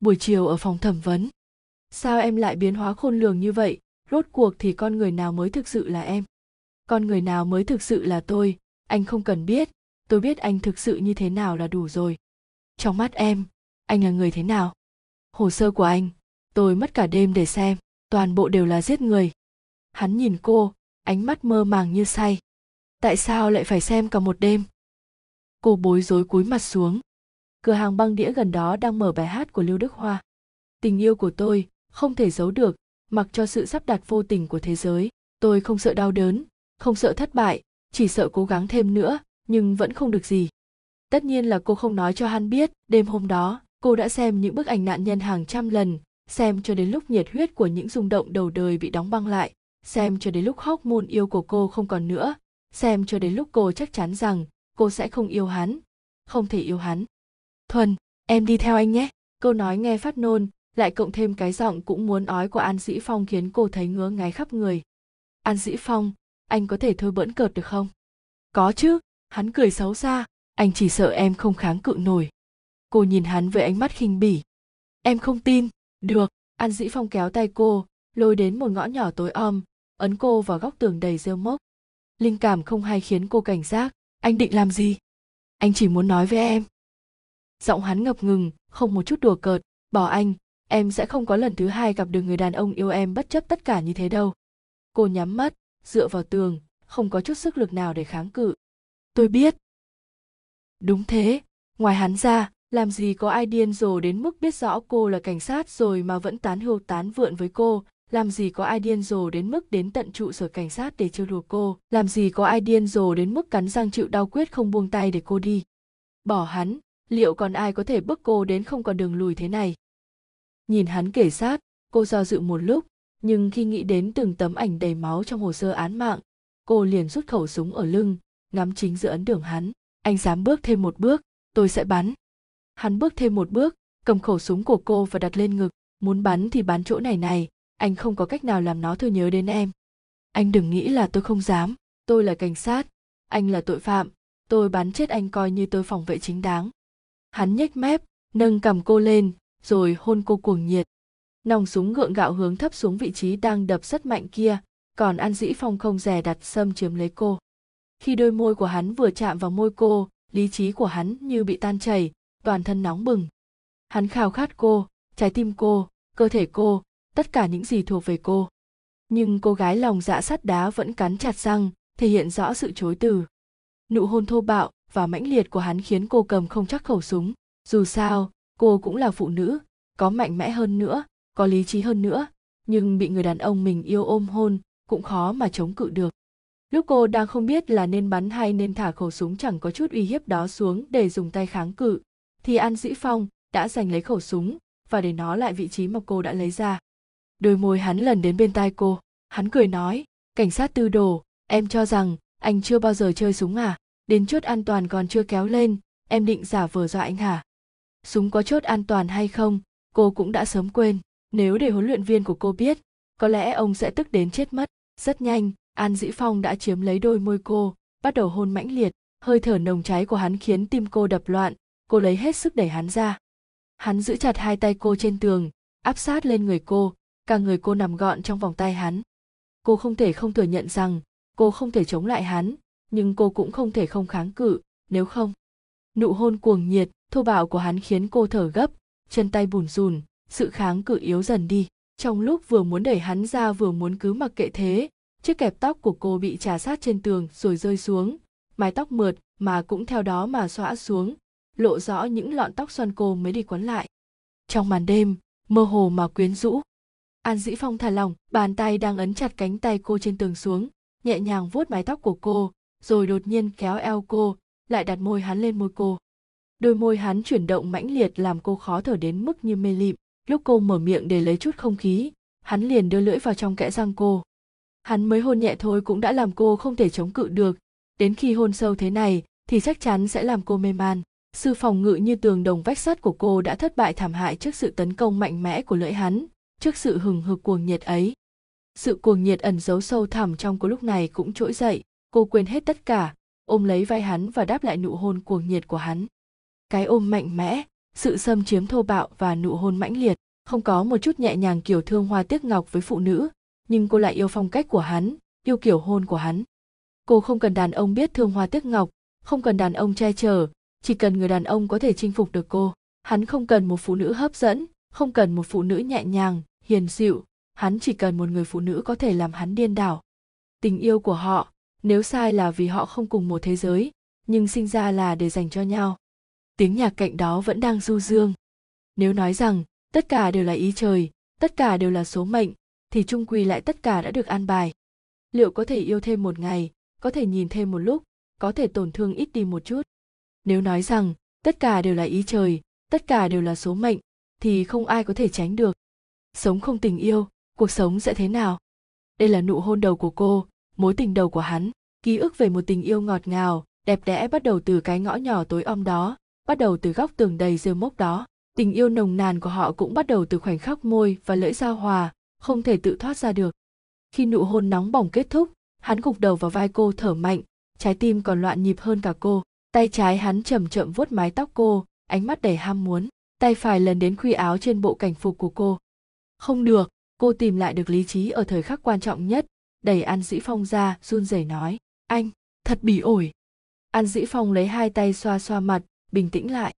Buổi chiều ở phòng thẩm vấn sao em lại biến hóa khôn lường như vậy? Rốt cuộc thì con người nào mới thực sự là em? Con người nào mới thực sự là tôi? Anh không cần biết. Tôi biết anh thực sự như thế nào là đủ rồi. Trong mắt em, anh là người thế nào? Hồ sơ của anh, tôi mất cả đêm để xem. Toàn bộ đều là giết người. Hắn nhìn cô, ánh mắt mơ màng như say. Tại sao lại phải xem cả một đêm? Cô bối rối cúi mặt xuống. Cửa hàng băng đĩa gần đó đang mở bài hát của lưu đức hoa. Tình yêu của tôi không thể giấu được, mặc cho sự sắp đặt vô tình của thế giới. Tôi không sợ đau đớn, không sợ thất bại, chỉ sợ cố gắng thêm nữa, nhưng vẫn không được gì. Tất nhiên là cô không nói cho hắn biết, đêm hôm đó, cô đã xem những bức ảnh nạn nhân hàng trăm lần, xem cho đến lúc nhiệt huyết của những rung động đầu đời bị đóng băng lại, xem cho đến lúc hóc môn yêu của cô không còn nữa, xem cho đến lúc cô chắc chắn rằng cô sẽ không yêu hắn, không thể yêu hắn. Thuần, em đi theo anh nhé. Câu nói nghe phát nôn lại cộng thêm cái giọng cũng muốn ói của an dĩ phong khiến cô thấy ngứa ngáy khắp người. An dĩ phong, anh có thể thôi bỡn cợt được không? Có chứ, hắn cười xấu xa, anh chỉ sợ em không kháng cự nổi. Cô nhìn hắn với ánh mắt khinh bỉ. Em không tin. Được, an dĩ phong kéo tay cô, lôi đến một ngõ nhỏ tối om, ấn cô vào góc tường đầy rêu mốc. Linh cảm không hay khiến cô cảnh giác. Anh định làm gì? Anh chỉ muốn nói với em. Giọng hắn ngập ngừng, không một chút đùa cợt, bỏ anh em sẽ không có lần thứ hai gặp được người đàn ông yêu em bất chấp tất cả như thế đâu. Cô nhắm mắt, dựa vào tường, không có chút sức lực nào để kháng cự. Tôi biết. Đúng thế. Ngoài hắn ra, làm gì có ai điên rồ đến mức biết rõ cô là cảnh sát rồi mà vẫn tán hưu tán vượn với cô? Làm gì có ai điên rồ đến mức đến tận trụ sở cảnh sát để trêu đùa cô? Làm gì có ai điên rồ đến mức cắn răng chịu đau quyết không buông tay để cô đi? Bỏ hắn, liệu còn ai có thể bức cô đến không còn đường lùi thế này? Nhìn hắn kể sát, cô do dự một lúc, nhưng khi nghĩ đến từng tấm ảnh đầy máu trong hồ sơ án mạng, cô liền rút khẩu súng ở lưng, ngắm chính giữa ấn đường hắn. Anh dám bước thêm một bước, tôi sẽ bắn. Hắn bước thêm một bước, cầm khẩu súng của cô và đặt lên ngực. Muốn bắn thì bắn chỗ này này, anh không có cách nào làm nó thôi nhớ đến em. Anh đừng nghĩ là tôi không dám, tôi là cảnh sát, anh là tội phạm, tôi bắn chết anh coi như tôi phòng vệ chính đáng. Hắn nhếch mép, nâng cầm cô lên rồi hôn cô cuồng nhiệt. Nòng súng gượng gạo hướng thấp xuống vị trí đang đập rất mạnh kia, còn an dĩ phong không rè đặt xâm chiếm lấy cô. Khi đôi môi của hắn vừa chạm vào môi cô, lý trí của hắn như bị tan chảy, toàn thân nóng bừng. Hắn khao khát cô, trái tim cô, cơ thể cô, tất cả những gì thuộc về cô. Nhưng cô gái lòng dạ sắt đá vẫn cắn chặt răng, thể hiện rõ sự chối từ. Nụ hôn thô bạo và mãnh liệt của hắn khiến cô cầm không chắc khẩu súng. Dù sao cô cũng là phụ nữ, có mạnh mẽ hơn nữa, có lý trí hơn nữa, nhưng bị người đàn ông mình yêu ôm hôn cũng khó mà chống cự được. Lúc cô đang không biết là nên bắn hay nên thả khẩu súng chẳng có chút uy hiếp đó xuống để dùng tay kháng cự, thì an dĩ phong đã giành lấy khẩu súng và để nó lại vị trí mà cô đã lấy ra. Đôi môi hắn lần đến bên tai cô, hắn cười nói, cảnh sát tư đồ, em cho rằng anh chưa bao giờ chơi súng à? Đến chốt an toàn còn chưa kéo lên, em định giả vờ dọa anh hả? Súng có chốt an toàn hay không, cô cũng đã sớm quên. Nếu để huấn luyện viên của cô biết, có lẽ ông sẽ tức đến chết mất. Rất nhanh, an dĩ phong đã chiếm lấy đôi môi cô, bắt đầu hôn mãnh liệt. Hơi thở nồng cháy của hắn khiến tim cô đập loạn. Cô lấy hết sức đẩy hắn ra. Hắn giữ chặt hai tay cô trên tường, áp sát lên người cô. Cả người cô nằm gọn trong vòng tay hắn. Cô không thể không thừa nhận rằng, cô không thể chống lại hắn, nhưng cô cũng không thể không kháng cự, nếu không. Nụ hôn cuồng nhiệt thô bạo của hắn khiến cô thở gấp, chân tay bùn rùn, sự kháng cự yếu dần đi. Trong lúc vừa muốn đẩy hắn ra vừa muốn cứ mặc kệ thế, chiếc kẹp tóc của cô bị trà sát trên tường rồi rơi xuống. Mái tóc mượt mà cũng theo đó mà xõa xuống, lộ rõ những lọn tóc xoăn cô mới đi quấn lại. Trong màn đêm, mơ hồ mà quyến rũ. An dĩ phong thả lỏng, bàn tay đang ấn chặt cánh tay cô trên tường xuống, nhẹ nhàng vuốt mái tóc của cô, rồi đột nhiên kéo eo cô, lại đặt môi hắn lên môi cô đôi môi hắn chuyển động mãnh liệt làm cô khó thở đến mức như mê lịm lúc cô mở miệng để lấy chút không khí, hắn liền đưa lưỡi vào trong kẽ răng cô. Hắn mới hôn nhẹ thôi cũng đã làm cô không thể chống cự được. Đến khi hôn sâu thế này, thì chắc chắn sẽ làm cô mê man. Sư phòng ngự như tường đồng vách sắt của cô đã thất bại thảm hại trước sự tấn công mạnh mẽ của lưỡi hắn, trước sự hừng hực cuồng nhiệt ấy. Sự cuồng nhiệt ẩn giấu sâu thẳm trong cô lúc này cũng trỗi dậy. Cô quên hết tất cả, ôm lấy vai hắn và đáp lại nụ hôn cuồng nhiệt của hắn cái ôm mạnh mẽ, sự xâm chiếm thô bạo và nụ hôn mãnh liệt. Không có một chút nhẹ nhàng kiểu thương hoa tiếc ngọc với phụ nữ, nhưng cô lại yêu phong cách của hắn, yêu kiểu hôn của hắn. Cô không cần đàn ông biết thương hoa tiếc ngọc, không cần đàn ông che chở, chỉ cần người đàn ông có thể chinh phục được cô. Hắn không cần một phụ nữ hấp dẫn, không cần một phụ nữ nhẹ nhàng, hiền dịu. Hắn chỉ cần một người phụ nữ có thể làm hắn điên đảo. Tình yêu của họ, nếu sai là vì họ không cùng một thế giới, nhưng sinh ra là để dành cho nhau tiếng nhạc cạnh đó vẫn đang du dương. Nếu nói rằng, tất cả đều là ý trời, tất cả đều là số mệnh, thì trung quy lại tất cả đã được an bài. Liệu có thể yêu thêm một ngày, có thể nhìn thêm một lúc, có thể tổn thương ít đi một chút? Nếu nói rằng, tất cả đều là ý trời, tất cả đều là số mệnh, thì không ai có thể tránh được. Sống không tình yêu, cuộc sống sẽ thế nào? Đây là nụ hôn đầu của cô, mối tình đầu của hắn. Ký ức về một tình yêu ngọt ngào, đẹp đẽ bắt đầu từ cái ngõ nhỏ tối om đó bắt đầu từ góc tường đầy rêu mốc đó. Tình yêu nồng nàn của họ cũng bắt đầu từ khoảnh khắc môi và lưỡi giao hòa, không thể tự thoát ra được. Khi nụ hôn nóng bỏng kết thúc, hắn gục đầu vào vai cô thở mạnh, trái tim còn loạn nhịp hơn cả cô. Tay trái hắn chậm chậm vuốt mái tóc cô, ánh mắt đầy ham muốn. Tay phải lần đến khuy áo trên bộ cảnh phục của cô. Không được, cô tìm lại được lý trí ở thời khắc quan trọng nhất. Đẩy an dĩ phong ra, run rẩy nói, anh, thật bỉ ổi. An dĩ phong lấy hai tay xoa xoa mặt bình tĩnh lại.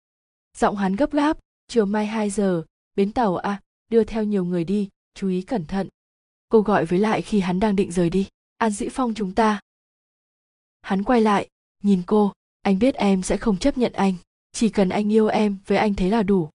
Giọng hắn gấp gáp, chiều mai 2 giờ, bến tàu à đưa theo nhiều người đi, chú ý cẩn thận. Cô gọi với lại khi hắn đang định rời đi, an dĩ phong chúng ta. Hắn quay lại, nhìn cô, anh biết em sẽ không chấp nhận anh, chỉ cần anh yêu em với anh thế là đủ.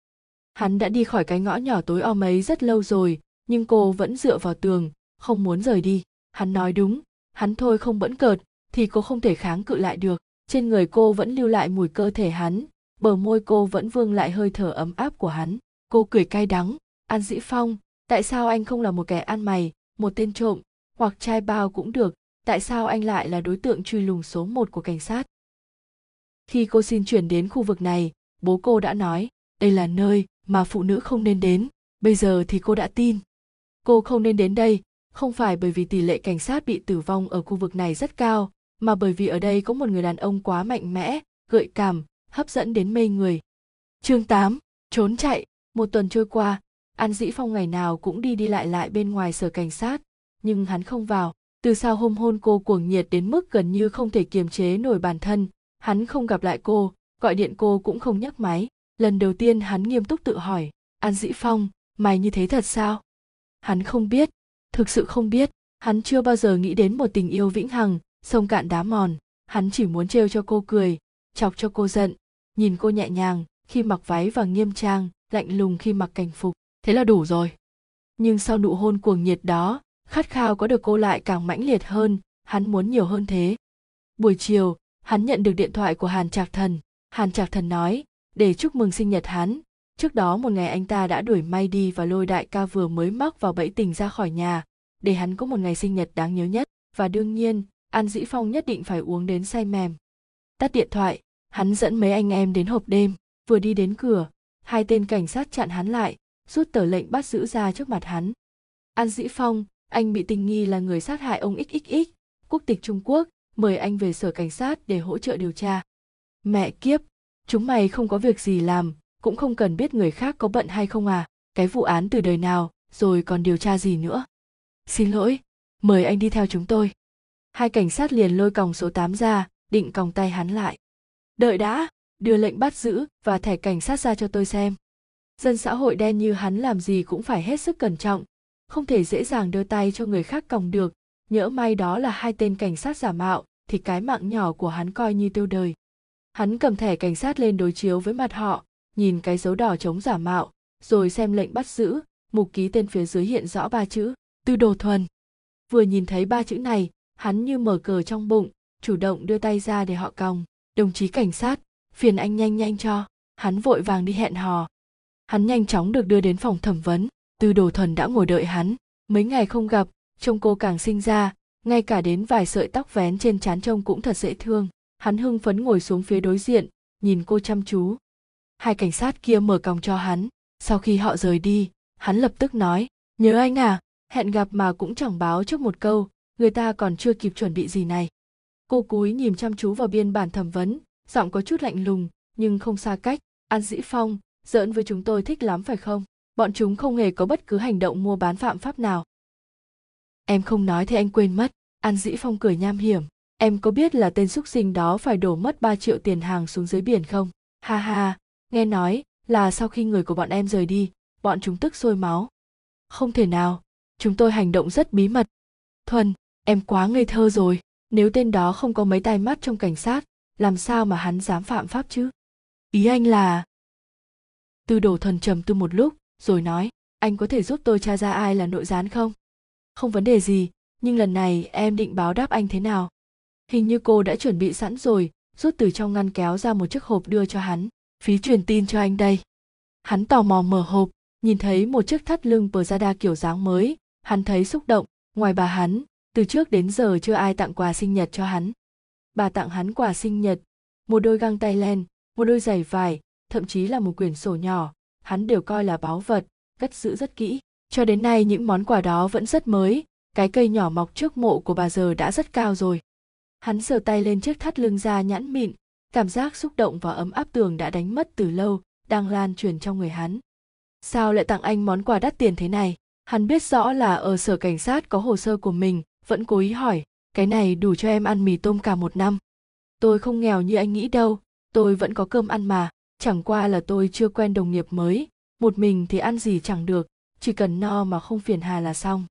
Hắn đã đi khỏi cái ngõ nhỏ tối om ấy rất lâu rồi, nhưng cô vẫn dựa vào tường, không muốn rời đi. Hắn nói đúng, hắn thôi không bẫn cợt, thì cô không thể kháng cự lại được trên người cô vẫn lưu lại mùi cơ thể hắn, bờ môi cô vẫn vương lại hơi thở ấm áp của hắn. Cô cười cay đắng, an dĩ phong, tại sao anh không là một kẻ ăn mày, một tên trộm, hoặc trai bao cũng được, tại sao anh lại là đối tượng truy lùng số một của cảnh sát? Khi cô xin chuyển đến khu vực này, bố cô đã nói, đây là nơi mà phụ nữ không nên đến, bây giờ thì cô đã tin. Cô không nên đến đây, không phải bởi vì tỷ lệ cảnh sát bị tử vong ở khu vực này rất cao mà bởi vì ở đây có một người đàn ông quá mạnh mẽ gợi cảm hấp dẫn đến mê người. Chương 8, trốn chạy. Một tuần trôi qua an dĩ phong ngày nào cũng đi đi lại lại bên ngoài sở cảnh sát nhưng hắn không vào. Từ sau hôm hôn cô cuồng nhiệt đến mức gần như không thể kiềm chế nổi bản thân hắn không gặp lại cô gọi điện cô cũng không nhấc máy. Lần đầu tiên hắn nghiêm túc tự hỏi an dĩ phong mày như thế thật sao? Hắn không biết thực sự không biết hắn chưa bao giờ nghĩ đến một tình yêu vĩnh hằng sông cạn đá mòn, hắn chỉ muốn trêu cho cô cười, chọc cho cô giận. Nhìn cô nhẹ nhàng, khi mặc váy và nghiêm trang, lạnh lùng khi mặc cảnh phục, thế là đủ rồi. Nhưng sau nụ hôn cuồng nhiệt đó, khát khao có được cô lại càng mãnh liệt hơn, hắn muốn nhiều hơn thế. Buổi chiều, hắn nhận được điện thoại của hàn trạc thần. Hàn trạc thần nói, để chúc mừng sinh nhật hắn. Trước đó một ngày anh ta đã đuổi may đi và lôi đại ca vừa mới mắc vào bẫy tình ra khỏi nhà. Để hắn có một ngày sinh nhật đáng nhớ nhất. Và đương nhiên an dĩ phong nhất định phải uống đến say mềm. Tắt điện thoại, hắn dẫn mấy anh em đến hộp đêm, vừa đi đến cửa, hai tên cảnh sát chặn hắn lại, rút tờ lệnh bắt giữ ra trước mặt hắn. An dĩ phong, anh bị tình nghi là người sát hại ông xxx quốc tịch trung quốc, mời anh về sở cảnh sát để hỗ trợ điều tra. Mẹ kiếp, chúng mày không có việc gì làm, cũng không cần biết người khác có bận hay không à cái vụ án từ đời nào, rồi còn điều tra gì nữa. Xin lỗi, mời anh đi theo chúng tôi hai cảnh sát liền lôi còng số 8 ra, định còng tay hắn lại. Đợi đã, đưa lệnh bắt giữ và thẻ cảnh sát ra cho tôi xem. Dân xã hội đen như hắn làm gì cũng phải hết sức cẩn trọng, không thể dễ dàng đưa tay cho người khác còng được, nhỡ may đó là hai tên cảnh sát giả mạo thì cái mạng nhỏ của hắn coi như tiêu đời. Hắn cầm thẻ cảnh sát lên đối chiếu với mặt họ, nhìn cái dấu đỏ chống giả mạo, rồi xem lệnh bắt giữ, mục ký tên phía dưới hiện rõ ba chữ, tư đồ thuần. Vừa nhìn thấy ba chữ này hắn như mở cờ trong bụng, chủ động đưa tay ra để họ còng. Đồng chí cảnh sát, phiền anh nhanh nhanh cho. Hắn vội vàng đi hẹn hò. Hắn nhanh chóng được đưa đến phòng thẩm vấn. Tư đồ thuần đã ngồi đợi hắn. Mấy ngày không gặp, trông cô càng sinh ra. Ngay cả đến vài sợi tóc vén trên trán trông cũng thật dễ thương. Hắn hưng phấn ngồi xuống phía đối diện, nhìn cô chăm chú. Hai cảnh sát kia mở còng cho hắn. Sau khi họ rời đi, hắn lập tức nói, nhớ anh à hẹn gặp mà cũng chẳng báo trước một câu người ta còn chưa kịp chuẩn bị gì này. Cô cúi nhìn chăm chú vào biên bản thẩm vấn, giọng có chút lạnh lùng, nhưng không xa cách. An dĩ phong, giỡn với chúng tôi thích lắm phải không? Bọn chúng không hề có bất cứ hành động mua bán phạm pháp nào. Em không nói thì anh quên mất. An dĩ phong cười nham hiểm. Em có biết là tên xúc sinh đó phải đổ mất 3 triệu tiền hàng xuống dưới biển không? Ha ha, nghe nói là sau khi người của bọn em rời đi, bọn chúng tức sôi máu. Không thể nào, chúng tôi hành động rất bí mật. Thuần em quá ngây thơ rồi. Nếu tên đó không có mấy tai mắt trong cảnh sát, làm sao mà hắn dám phạm pháp chứ? Ý anh là tư đồ thần trầm tư một lúc, rồi nói, anh có thể giúp tôi tra ra ai là nội gián không? Không vấn đề gì, nhưng lần này em định báo đáp anh thế nào? Hình như cô đã chuẩn bị sẵn rồi, rút từ trong ngăn kéo ra một chiếc hộp đưa cho hắn. Phí truyền tin cho anh đây. Hắn tò mò mở hộp, nhìn thấy một chiếc thắt lưng Prada kiểu dáng mới. Hắn thấy xúc động, ngoài bà hắn từ trước đến giờ chưa ai tặng quà sinh nhật cho hắn. Bà tặng hắn quà sinh nhật, một đôi găng tay len, một đôi giày vải, thậm chí là một quyển sổ nhỏ. Hắn đều coi là báu vật, cất giữ rất kỹ. Cho đến nay những món quà đó vẫn rất mới. Cái cây nhỏ mọc trước mộ của bà giờ đã rất cao rồi. Hắn sờ tay lên chiếc thắt lưng da nhẵn mịn. Cảm giác xúc động và ấm áp tường đã đánh mất từ lâu, đang lan truyền trong người hắn. Sao lại tặng anh món quà đắt tiền thế này? Hắn biết rõ là ở sở cảnh sát có hồ sơ của mình vẫn cố ý hỏi, cái này đủ cho em ăn mì tôm cả một năm. Tôi không nghèo như anh nghĩ đâu, tôi vẫn có cơm ăn mà, chẳng qua là tôi chưa quen đồng nghiệp mới, một mình thì ăn gì chẳng được, chỉ cần no mà không phiền hà là xong.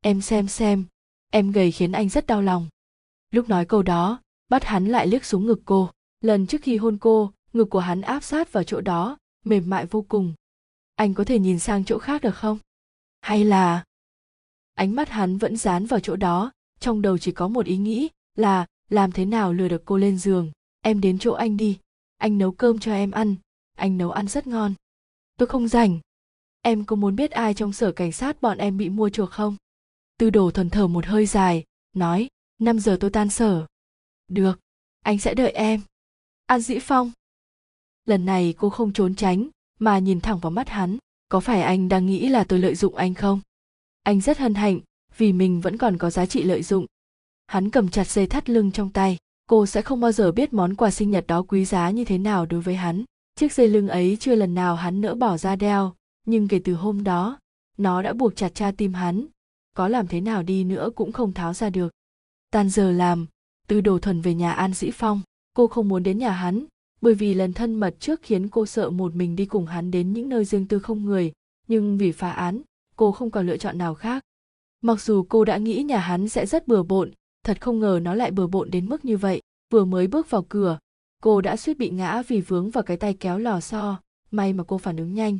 Em xem xem, em gầy khiến anh rất đau lòng. Lúc nói câu đó, bắt hắn lại liếc xuống ngực cô. Lần trước khi hôn cô, ngực của hắn áp sát vào chỗ đó, mềm mại vô cùng. Anh có thể nhìn sang chỗ khác được không? Hay là ánh mắt hắn vẫn dán vào chỗ đó, trong đầu chỉ có một ý nghĩ là, làm thế nào lừa được cô lên giường. Em đến chỗ anh đi, anh nấu cơm cho em ăn, anh nấu ăn rất ngon. Tôi không rảnh. Em có muốn biết ai trong sở cảnh sát bọn em bị mua chuộc không? Tư đồ thuần thở một hơi dài, nói, năm giờ tôi tan sở. Được, anh sẽ đợi em. An dĩ phong. Lần này cô không trốn tránh, mà nhìn thẳng vào mắt hắn, có phải anh đang nghĩ là tôi lợi dụng anh không? Anh rất hân hạnh vì mình vẫn còn có giá trị lợi dụng. Hắn cầm chặt dây thắt lưng trong tay, cô sẽ không bao giờ biết món quà sinh nhật đó quý giá như thế nào đối với hắn. Chiếc dây lưng ấy chưa lần nào hắn nỡ bỏ ra đeo, nhưng kể từ hôm đó, nó đã buộc chặt cha tim hắn. Có làm thế nào đi nữa cũng không tháo ra được. Tan giờ làm, từ đồ thuần về nhà an dĩ phong, cô không muốn đến nhà hắn, bởi vì lần thân mật trước khiến cô sợ một mình đi cùng hắn đến những nơi riêng tư không người. Nhưng vì phá án cô không còn lựa chọn nào khác. Mặc dù cô đã nghĩ nhà hắn sẽ rất bừa bộn, thật không ngờ nó lại bừa bộn đến mức như vậy. Vừa mới bước vào cửa, cô đã suýt bị ngã vì vướng vào cái tay kéo lò xo. May mà cô phản ứng nhanh.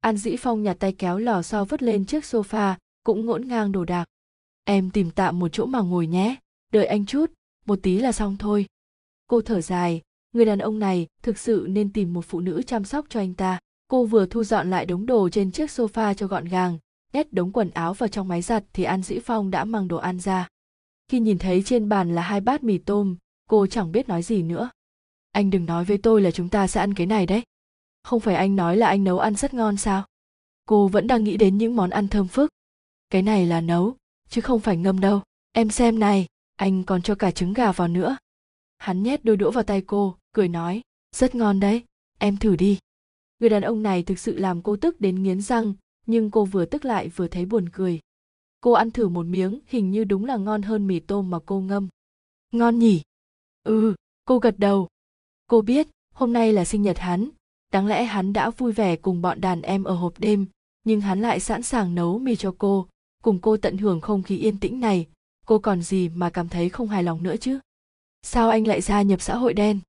An dĩ phong nhặt tay kéo lò xo vứt lên chiếc sofa, cũng ngổn ngang đồ đạc. Em tìm tạm một chỗ mà ngồi nhé, đợi anh chút, một tí là xong thôi. Cô thở dài, người đàn ông này thực sự nên tìm một phụ nữ chăm sóc cho anh ta cô vừa thu dọn lại đống đồ trên chiếc sofa cho gọn gàng, nhét đống quần áo vào trong máy giặt thì an dĩ phong đã mang đồ ăn ra. Khi nhìn thấy trên bàn là hai bát mì tôm, cô chẳng biết nói gì nữa. Anh đừng nói với tôi là chúng ta sẽ ăn cái này đấy. Không phải anh nói là anh nấu ăn rất ngon sao? Cô vẫn đang nghĩ đến những món ăn thơm phức. Cái này là nấu, chứ không phải ngâm đâu. Em xem này, anh còn cho cả trứng gà vào nữa. Hắn nhét đôi đũa vào tay cô, cười nói, rất ngon đấy, em thử đi người đàn ông này thực sự làm cô tức đến nghiến răng, nhưng cô vừa tức lại vừa thấy buồn cười. Cô ăn thử một miếng, hình như đúng là ngon hơn mì tôm mà cô ngâm. Ngon nhỉ? Ừ cô gật đầu. Cô biết, hôm nay là sinh nhật hắn. Đáng lẽ hắn đã vui vẻ cùng bọn đàn em ở hộp đêm, nhưng hắn lại sẵn sàng nấu mì cho cô. Cùng cô tận hưởng không khí yên tĩnh này, cô còn gì mà cảm thấy không hài lòng nữa chứ? Sao anh lại gia nhập xã hội đen?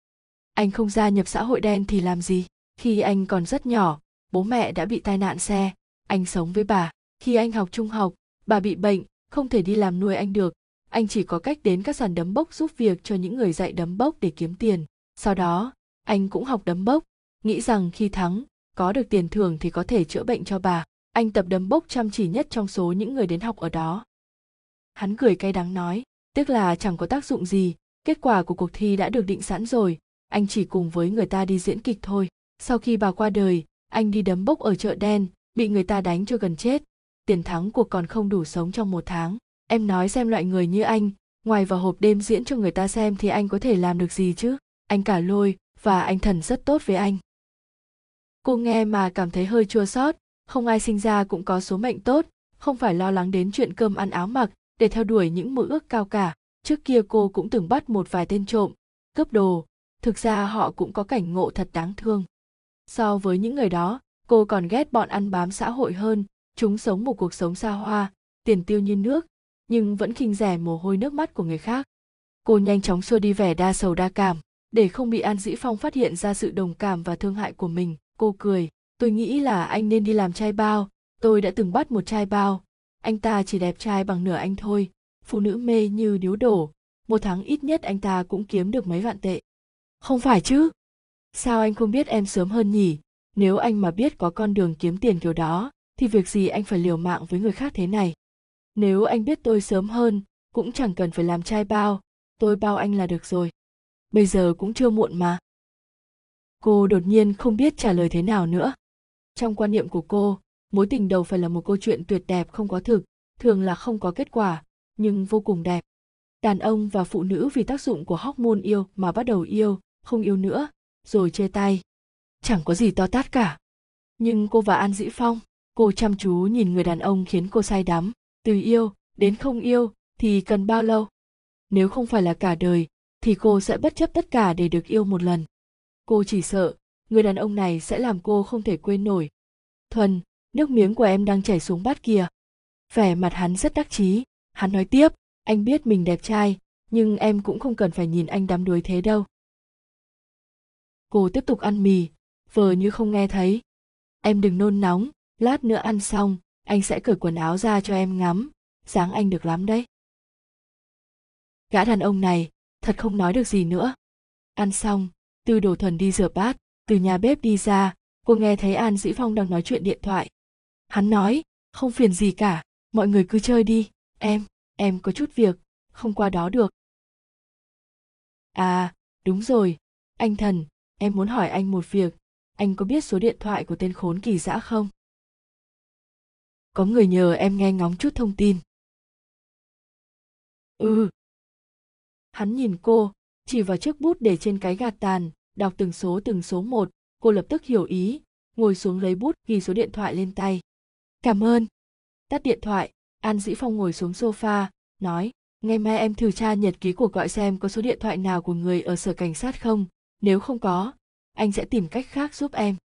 Anh không gia nhập xã hội đen thì làm gì? Khi anh còn rất nhỏ, bố mẹ đã bị tai nạn xe. Anh sống với bà. Khi anh học trung học, bà bị bệnh, không thể đi làm nuôi anh được. Anh chỉ có cách đến các sàn đấm bốc giúp việc cho những người dạy đấm bốc để kiếm tiền. Sau đó, anh cũng học đấm bốc. Nghĩ rằng khi thắng, có được tiền thưởng thì có thể chữa bệnh cho bà. Anh tập đấm bốc chăm chỉ nhất trong số những người đến học ở đó. Hắn cười cay đắng nói, tiếc là chẳng có tác dụng gì. Kết quả của cuộc thi đã được định sẵn rồi. Anh chỉ cùng với người ta đi diễn kịch thôi sau khi bà qua đời, anh đi đấm bốc ở chợ đen, bị người ta đánh cho gần chết. Tiền thắng cuộc còn không đủ sống trong một tháng. Em nói xem loại người như anh, ngoài vào hộp đêm diễn cho người ta xem thì anh có thể làm được gì chứ? Anh cả lôi, và anh thần rất tốt với anh. Cô nghe mà cảm thấy hơi chua xót. Không ai sinh ra cũng có số mệnh tốt. Không phải lo lắng đến chuyện cơm ăn áo mặc, để theo đuổi những mơ ước cao cả. Trước kia cô cũng từng bắt một vài tên trộm, cướp đồ. Thực ra họ cũng có cảnh ngộ thật đáng thương so với những người đó, cô còn ghét bọn ăn bám xã hội hơn, chúng sống một cuộc sống xa hoa, tiền tiêu như nước, nhưng vẫn khinh rẻ mồ hôi nước mắt của người khác. Cô nhanh chóng xua đi vẻ đa sầu đa cảm, để không bị an dĩ phong phát hiện ra sự đồng cảm và thương hại của mình, cô cười. Tôi nghĩ là anh nên đi làm trai bao, tôi đã từng bắt một trai bao, anh ta chỉ đẹp trai bằng nửa anh thôi, phụ nữ mê như điếu đổ, một tháng ít nhất anh ta cũng kiếm được mấy vạn tệ. Không phải chứ sao anh không biết em sớm hơn nhỉ? Nếu anh mà biết có con đường kiếm tiền kiểu đó, thì việc gì anh phải liều mạng với người khác thế này? Nếu anh biết tôi sớm hơn, cũng chẳng cần phải làm trai bao. Tôi bao anh là được rồi. Bây giờ cũng chưa muộn mà. Cô đột nhiên không biết trả lời thế nào nữa. Trong quan niệm của cô, mối tình đầu phải là một câu chuyện tuyệt đẹp không có thực, thường là không có kết quả, nhưng vô cùng đẹp. Đàn ông và phụ nữ vì tác dụng của hormone yêu mà bắt đầu yêu, không yêu nữa rồi chia tay chẳng có gì to tát cả. Nhưng cô và an dĩ phong, cô chăm chú nhìn người đàn ông khiến cô say đắm. Từ yêu đến không yêu thì cần bao lâu? Nếu không phải là cả đời, thì cô sẽ bất chấp tất cả để được yêu một lần. Cô chỉ sợ người đàn ông này sẽ làm cô không thể quên nổi. Thuần, nước miếng của em đang chảy xuống bát kia. Vẻ mặt hắn rất đắc chí. Hắn nói tiếp, anh biết mình đẹp trai, nhưng em cũng không cần phải nhìn anh đắm đuối thế đâu cô tiếp tục ăn mì. Vờ như không nghe thấy. Em đừng nôn nóng. Lát nữa ăn xong, anh sẽ cởi quần áo ra cho em ngắm. Dáng anh được lắm đấy. Gã đàn ông này, thật không nói được gì nữa. Ăn xong, tư đồ thuần đi rửa bát. Từ nhà bếp đi ra, cô nghe thấy an dĩ phong đang nói chuyện điện thoại. Hắn nói, không phiền gì cả, mọi người cứ chơi đi. Em em có chút việc, không qua đó được. À đúng rồi. Anh thần em muốn hỏi anh một việc. Anh có biết số điện thoại của tên khốn kỳ dã không? Có người nhờ em nghe ngóng chút thông tin. Ừ. Hắn nhìn cô, chỉ vào chiếc bút để trên cái gạt tàn, đọc từng số từng số một. Cô lập tức hiểu ý, ngồi xuống lấy bút, ghi số điện thoại lên tay. Cảm ơn. Tắt điện thoại, an dĩ phong ngồi xuống sofa, nói, ngày mai em thử tra nhật ký cuộc gọi xem có số điện thoại nào của người ở sở cảnh sát không? Nếu không có, anh sẽ tìm cách khác giúp em.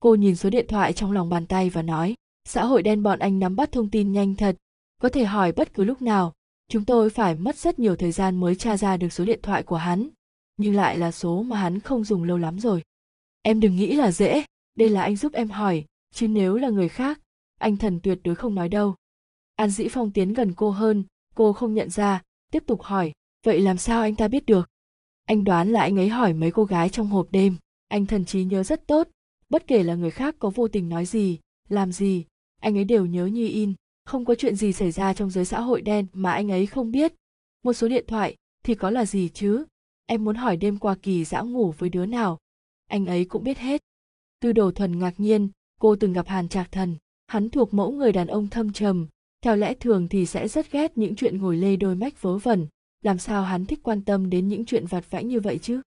Cô nhìn số điện thoại trong lòng bàn tay và nói, xã hội đen bọn anh nắm bắt thông tin nhanh thật. Có thể hỏi bất cứ lúc nào, chúng tôi phải mất rất nhiều thời gian mới tra ra được số điện thoại của hắn. Nhưng lại là số mà hắn không dùng lâu lắm rồi. Em đừng nghĩ là dễ, đây là anh giúp em hỏi, chứ nếu là người khác, anh thần tuyệt đối không nói đâu. An dĩ phong tiến gần cô hơn, cô không nhận ra, tiếp tục hỏi, vậy làm sao anh ta biết được? Anh đoán là anh ấy hỏi mấy cô gái trong hộp đêm. Anh thần trí nhớ rất tốt. Bất kể là người khác có vô tình nói gì, làm gì, anh ấy đều nhớ như in. Không có chuyện gì xảy ra trong giới xã hội đen mà anh ấy không biết. Một số điện thoại, thì có là gì chứ? Em muốn hỏi đêm qua kỳ dã ngủ với đứa nào? Anh ấy cũng biết hết. Tư đồ thuần ngạc nhiên, cô từng gặp hàn trạc thần. Hắn thuộc mẫu người đàn ông thâm trầm. Theo lẽ thường thì sẽ rất ghét những chuyện ngồi lê đôi mách vớ vẩn làm sao hắn thích quan tâm đến những chuyện vặt vãnh như vậy chứ?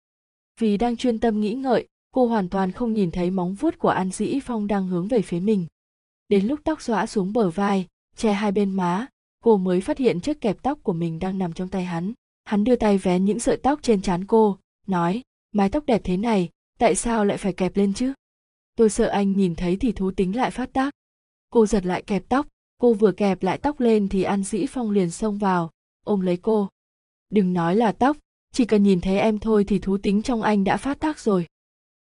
Vì đang chuyên tâm nghĩ ngợi, cô hoàn toàn không nhìn thấy móng vuốt của an dĩ phong đang hướng về phía mình. Đến lúc tóc xõa xuống bờ vai, che hai bên má, cô mới phát hiện chiếc kẹp tóc của mình đang nằm trong tay hắn. Hắn đưa tay vén những sợi tóc trên trán cô, nói, mái tóc đẹp thế này, tại sao lại phải kẹp lên chứ? Tôi sợ anh nhìn thấy thì thú tính lại phát tác. Cô giật lại kẹp tóc, cô vừa kẹp lại tóc lên thì an dĩ phong liền xông vào, ôm lấy cô đừng nói là tóc, chỉ cần nhìn thấy em thôi thì thú tính trong anh đã phát tác rồi.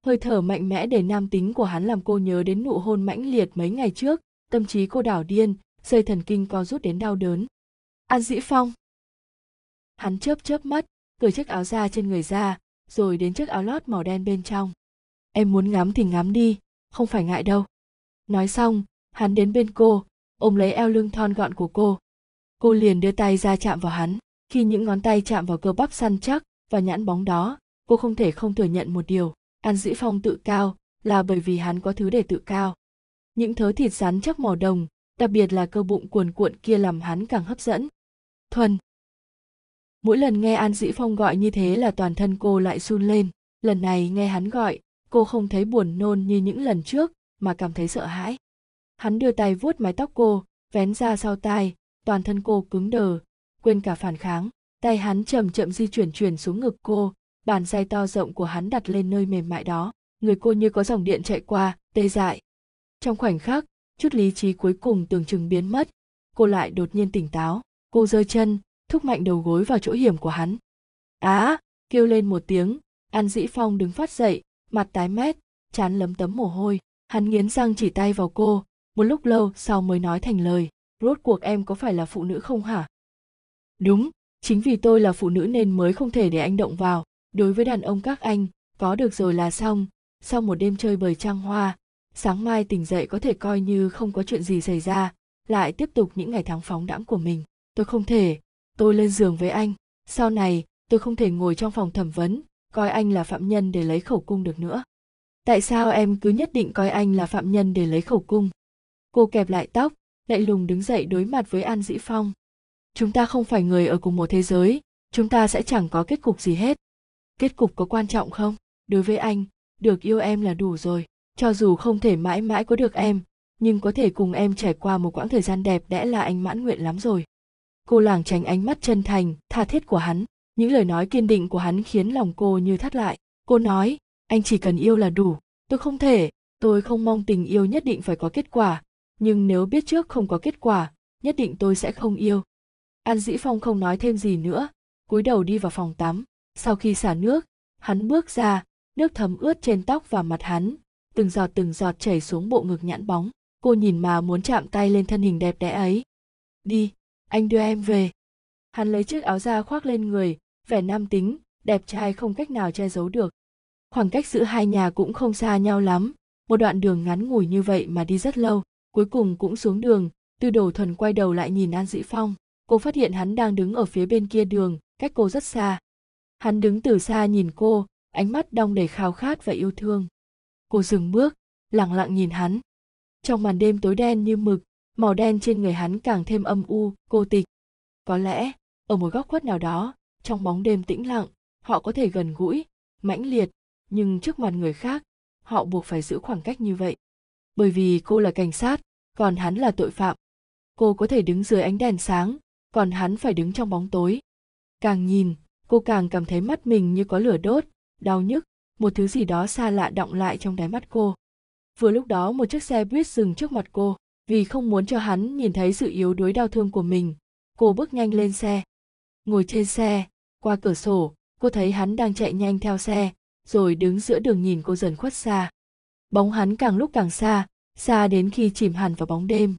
Hơi thở mạnh mẽ để nam tính của hắn làm cô nhớ đến nụ hôn mãnh liệt mấy ngày trước, tâm trí cô đảo điên, dây thần kinh co rút đến đau đớn. An dĩ phong. Hắn chớp chớp mắt, cởi chiếc áo da trên người ra, rồi đến chiếc áo lót màu đen bên trong. Em muốn ngắm thì ngắm đi, không phải ngại đâu. Nói xong, hắn đến bên cô, ôm lấy eo lưng thon gọn của cô. Cô liền đưa tay ra chạm vào hắn khi những ngón tay chạm vào cơ bắp săn chắc và nhãn bóng đó, cô không thể không thừa nhận một điều, an dĩ phong tự cao là bởi vì hắn có thứ để tự cao. Những thớ thịt rắn chắc màu đồng, đặc biệt là cơ bụng cuồn cuộn kia làm hắn càng hấp dẫn. Thuần. Mỗi lần nghe an dĩ phong gọi như thế là toàn thân cô lại run lên. Lần này nghe hắn gọi, cô không thấy buồn nôn như những lần trước, mà cảm thấy sợ hãi. Hắn đưa tay vuốt mái tóc cô, vén ra sau tai, toàn thân cô cứng đờ quên cả phản kháng. Tay hắn chậm chậm di chuyển chuyển xuống ngực cô. Bàn tay to rộng của hắn đặt lên nơi mềm mại đó. Người cô như có dòng điện chạy qua tê dại. Trong khoảnh khắc chút lý trí cuối cùng tưởng chừng biến mất. Cô lại đột nhiên tỉnh táo. Cô giơ chân thúc mạnh đầu gối vào chỗ hiểm của hắn. Á à, kêu lên một tiếng. An dĩ phong đứng phát dậy mặt tái mét chán lấm tấm mồ hôi. Hắn nghiến răng chỉ tay vào cô. Một lúc lâu sau mới nói thành lời. Rốt cuộc em có phải là phụ nữ không hả? Đúng, chính vì tôi là phụ nữ nên mới không thể để anh động vào. Đối với đàn ông các anh, có được rồi là xong. Sau một đêm chơi bời trăng hoa, sáng mai tỉnh dậy có thể coi như không có chuyện gì xảy ra, lại tiếp tục những ngày tháng phóng đãng của mình. Tôi không thể. Tôi lên giường với anh. Sau này, tôi không thể ngồi trong phòng thẩm vấn, coi anh là phạm nhân để lấy khẩu cung được nữa. Tại sao em cứ nhất định coi anh là phạm nhân để lấy khẩu cung? Cô kẹp lại tóc lại lùng đứng dậy đối mặt với an dĩ phong chúng ta không phải người ở cùng một thế giới, chúng ta sẽ chẳng có kết cục gì hết. Kết cục có quan trọng không? Đối với anh, được yêu em là đủ rồi. Cho dù không thể mãi mãi có được em, nhưng có thể cùng em trải qua một quãng thời gian đẹp đẽ là anh mãn nguyện lắm rồi. Cô lảng tránh ánh mắt chân thành, tha thiết của hắn. Những lời nói kiên định của hắn khiến lòng cô như thắt lại. Cô nói, anh chỉ cần yêu là đủ. Tôi không thể, tôi không mong tình yêu nhất định phải có kết quả. Nhưng nếu biết trước không có kết quả, nhất định tôi sẽ không yêu an dĩ phong không nói thêm gì nữa, cúi đầu đi vào phòng tắm. Sau khi xả nước, hắn bước ra, nước thấm ướt trên tóc và mặt hắn, từng giọt từng giọt chảy xuống bộ ngực nhãn bóng. Cô nhìn mà muốn chạm tay lên thân hình đẹp đẽ ấy. Đi, anh đưa em về. Hắn lấy chiếc áo da khoác lên người, vẻ nam tính, đẹp trai không cách nào che giấu được. Khoảng cách giữa hai nhà cũng không xa nhau lắm, một đoạn đường ngắn ngủi như vậy mà đi rất lâu, cuối cùng cũng xuống đường, tư đồ thuần quay đầu lại nhìn an dĩ phong cô phát hiện hắn đang đứng ở phía bên kia đường, cách cô rất xa. Hắn đứng từ xa nhìn cô, ánh mắt đong đầy khao khát và yêu thương. Cô dừng bước, lặng lặng nhìn hắn. Trong màn đêm tối đen như mực, màu đen trên người hắn càng thêm âm u, cô tịch. Có lẽ, ở một góc khuất nào đó, trong bóng đêm tĩnh lặng, họ có thể gần gũi, mãnh liệt, nhưng trước mặt người khác, họ buộc phải giữ khoảng cách như vậy. Bởi vì cô là cảnh sát, còn hắn là tội phạm. Cô có thể đứng dưới ánh đèn sáng còn hắn phải đứng trong bóng tối. Càng nhìn, cô càng cảm thấy mắt mình như có lửa đốt, đau nhức, một thứ gì đó xa lạ động lại trong đáy mắt cô. Vừa lúc đó một chiếc xe buýt dừng trước mặt cô, vì không muốn cho hắn nhìn thấy sự yếu đuối đau thương của mình, cô bước nhanh lên xe. Ngồi trên xe, qua cửa sổ, cô thấy hắn đang chạy nhanh theo xe, rồi đứng giữa đường nhìn cô dần khuất xa. Bóng hắn càng lúc càng xa xa đến khi chìm hẳn vào bóng đêm.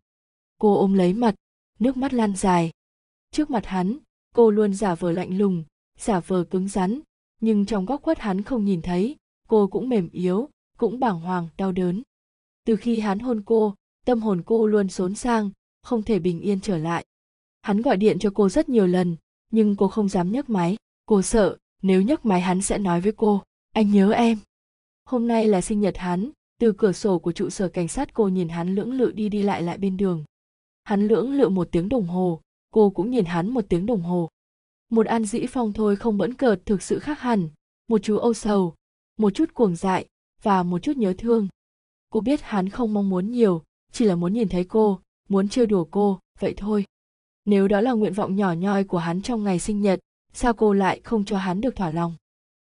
Cô ôm lấy mặt, nước mắt lan dài trước mặt hắn, cô luôn giả vờ lạnh lùng, giả vờ cứng rắn, nhưng trong góc khuất hắn không nhìn thấy, cô cũng mềm yếu, cũng bàng hoàng, đau đớn. Từ khi hắn hôn cô, tâm hồn cô luôn xốn sang, không thể bình yên trở lại. Hắn gọi điện cho cô rất nhiều lần, nhưng cô không dám nhấc máy. Cô sợ, nếu nhấc máy hắn sẽ nói với cô, anh nhớ em. Hôm nay là sinh nhật hắn, từ cửa sổ của trụ sở cảnh sát cô nhìn hắn lưỡng lự đi đi lại lại bên đường. Hắn lưỡng lự một tiếng đồng hồ cô cũng nhìn hắn một tiếng đồng hồ. Một an dĩ phong thôi không bẫn cợt thực sự khác hẳn, một chú âu sầu, một chút cuồng dại, và một chút nhớ thương. Cô biết hắn không mong muốn nhiều, chỉ là muốn nhìn thấy cô, muốn trêu đùa cô, vậy thôi. Nếu đó là nguyện vọng nhỏ nhoi của hắn trong ngày sinh nhật, sao cô lại không cho hắn được thỏa lòng?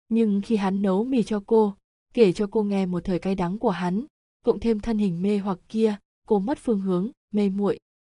Nhưng khi hắn nấu mì cho cô, kể cho cô nghe một thời cay đắng của hắn, cộng thêm thân hình mê hoặc kia, cô mất phương hướng, mê muội.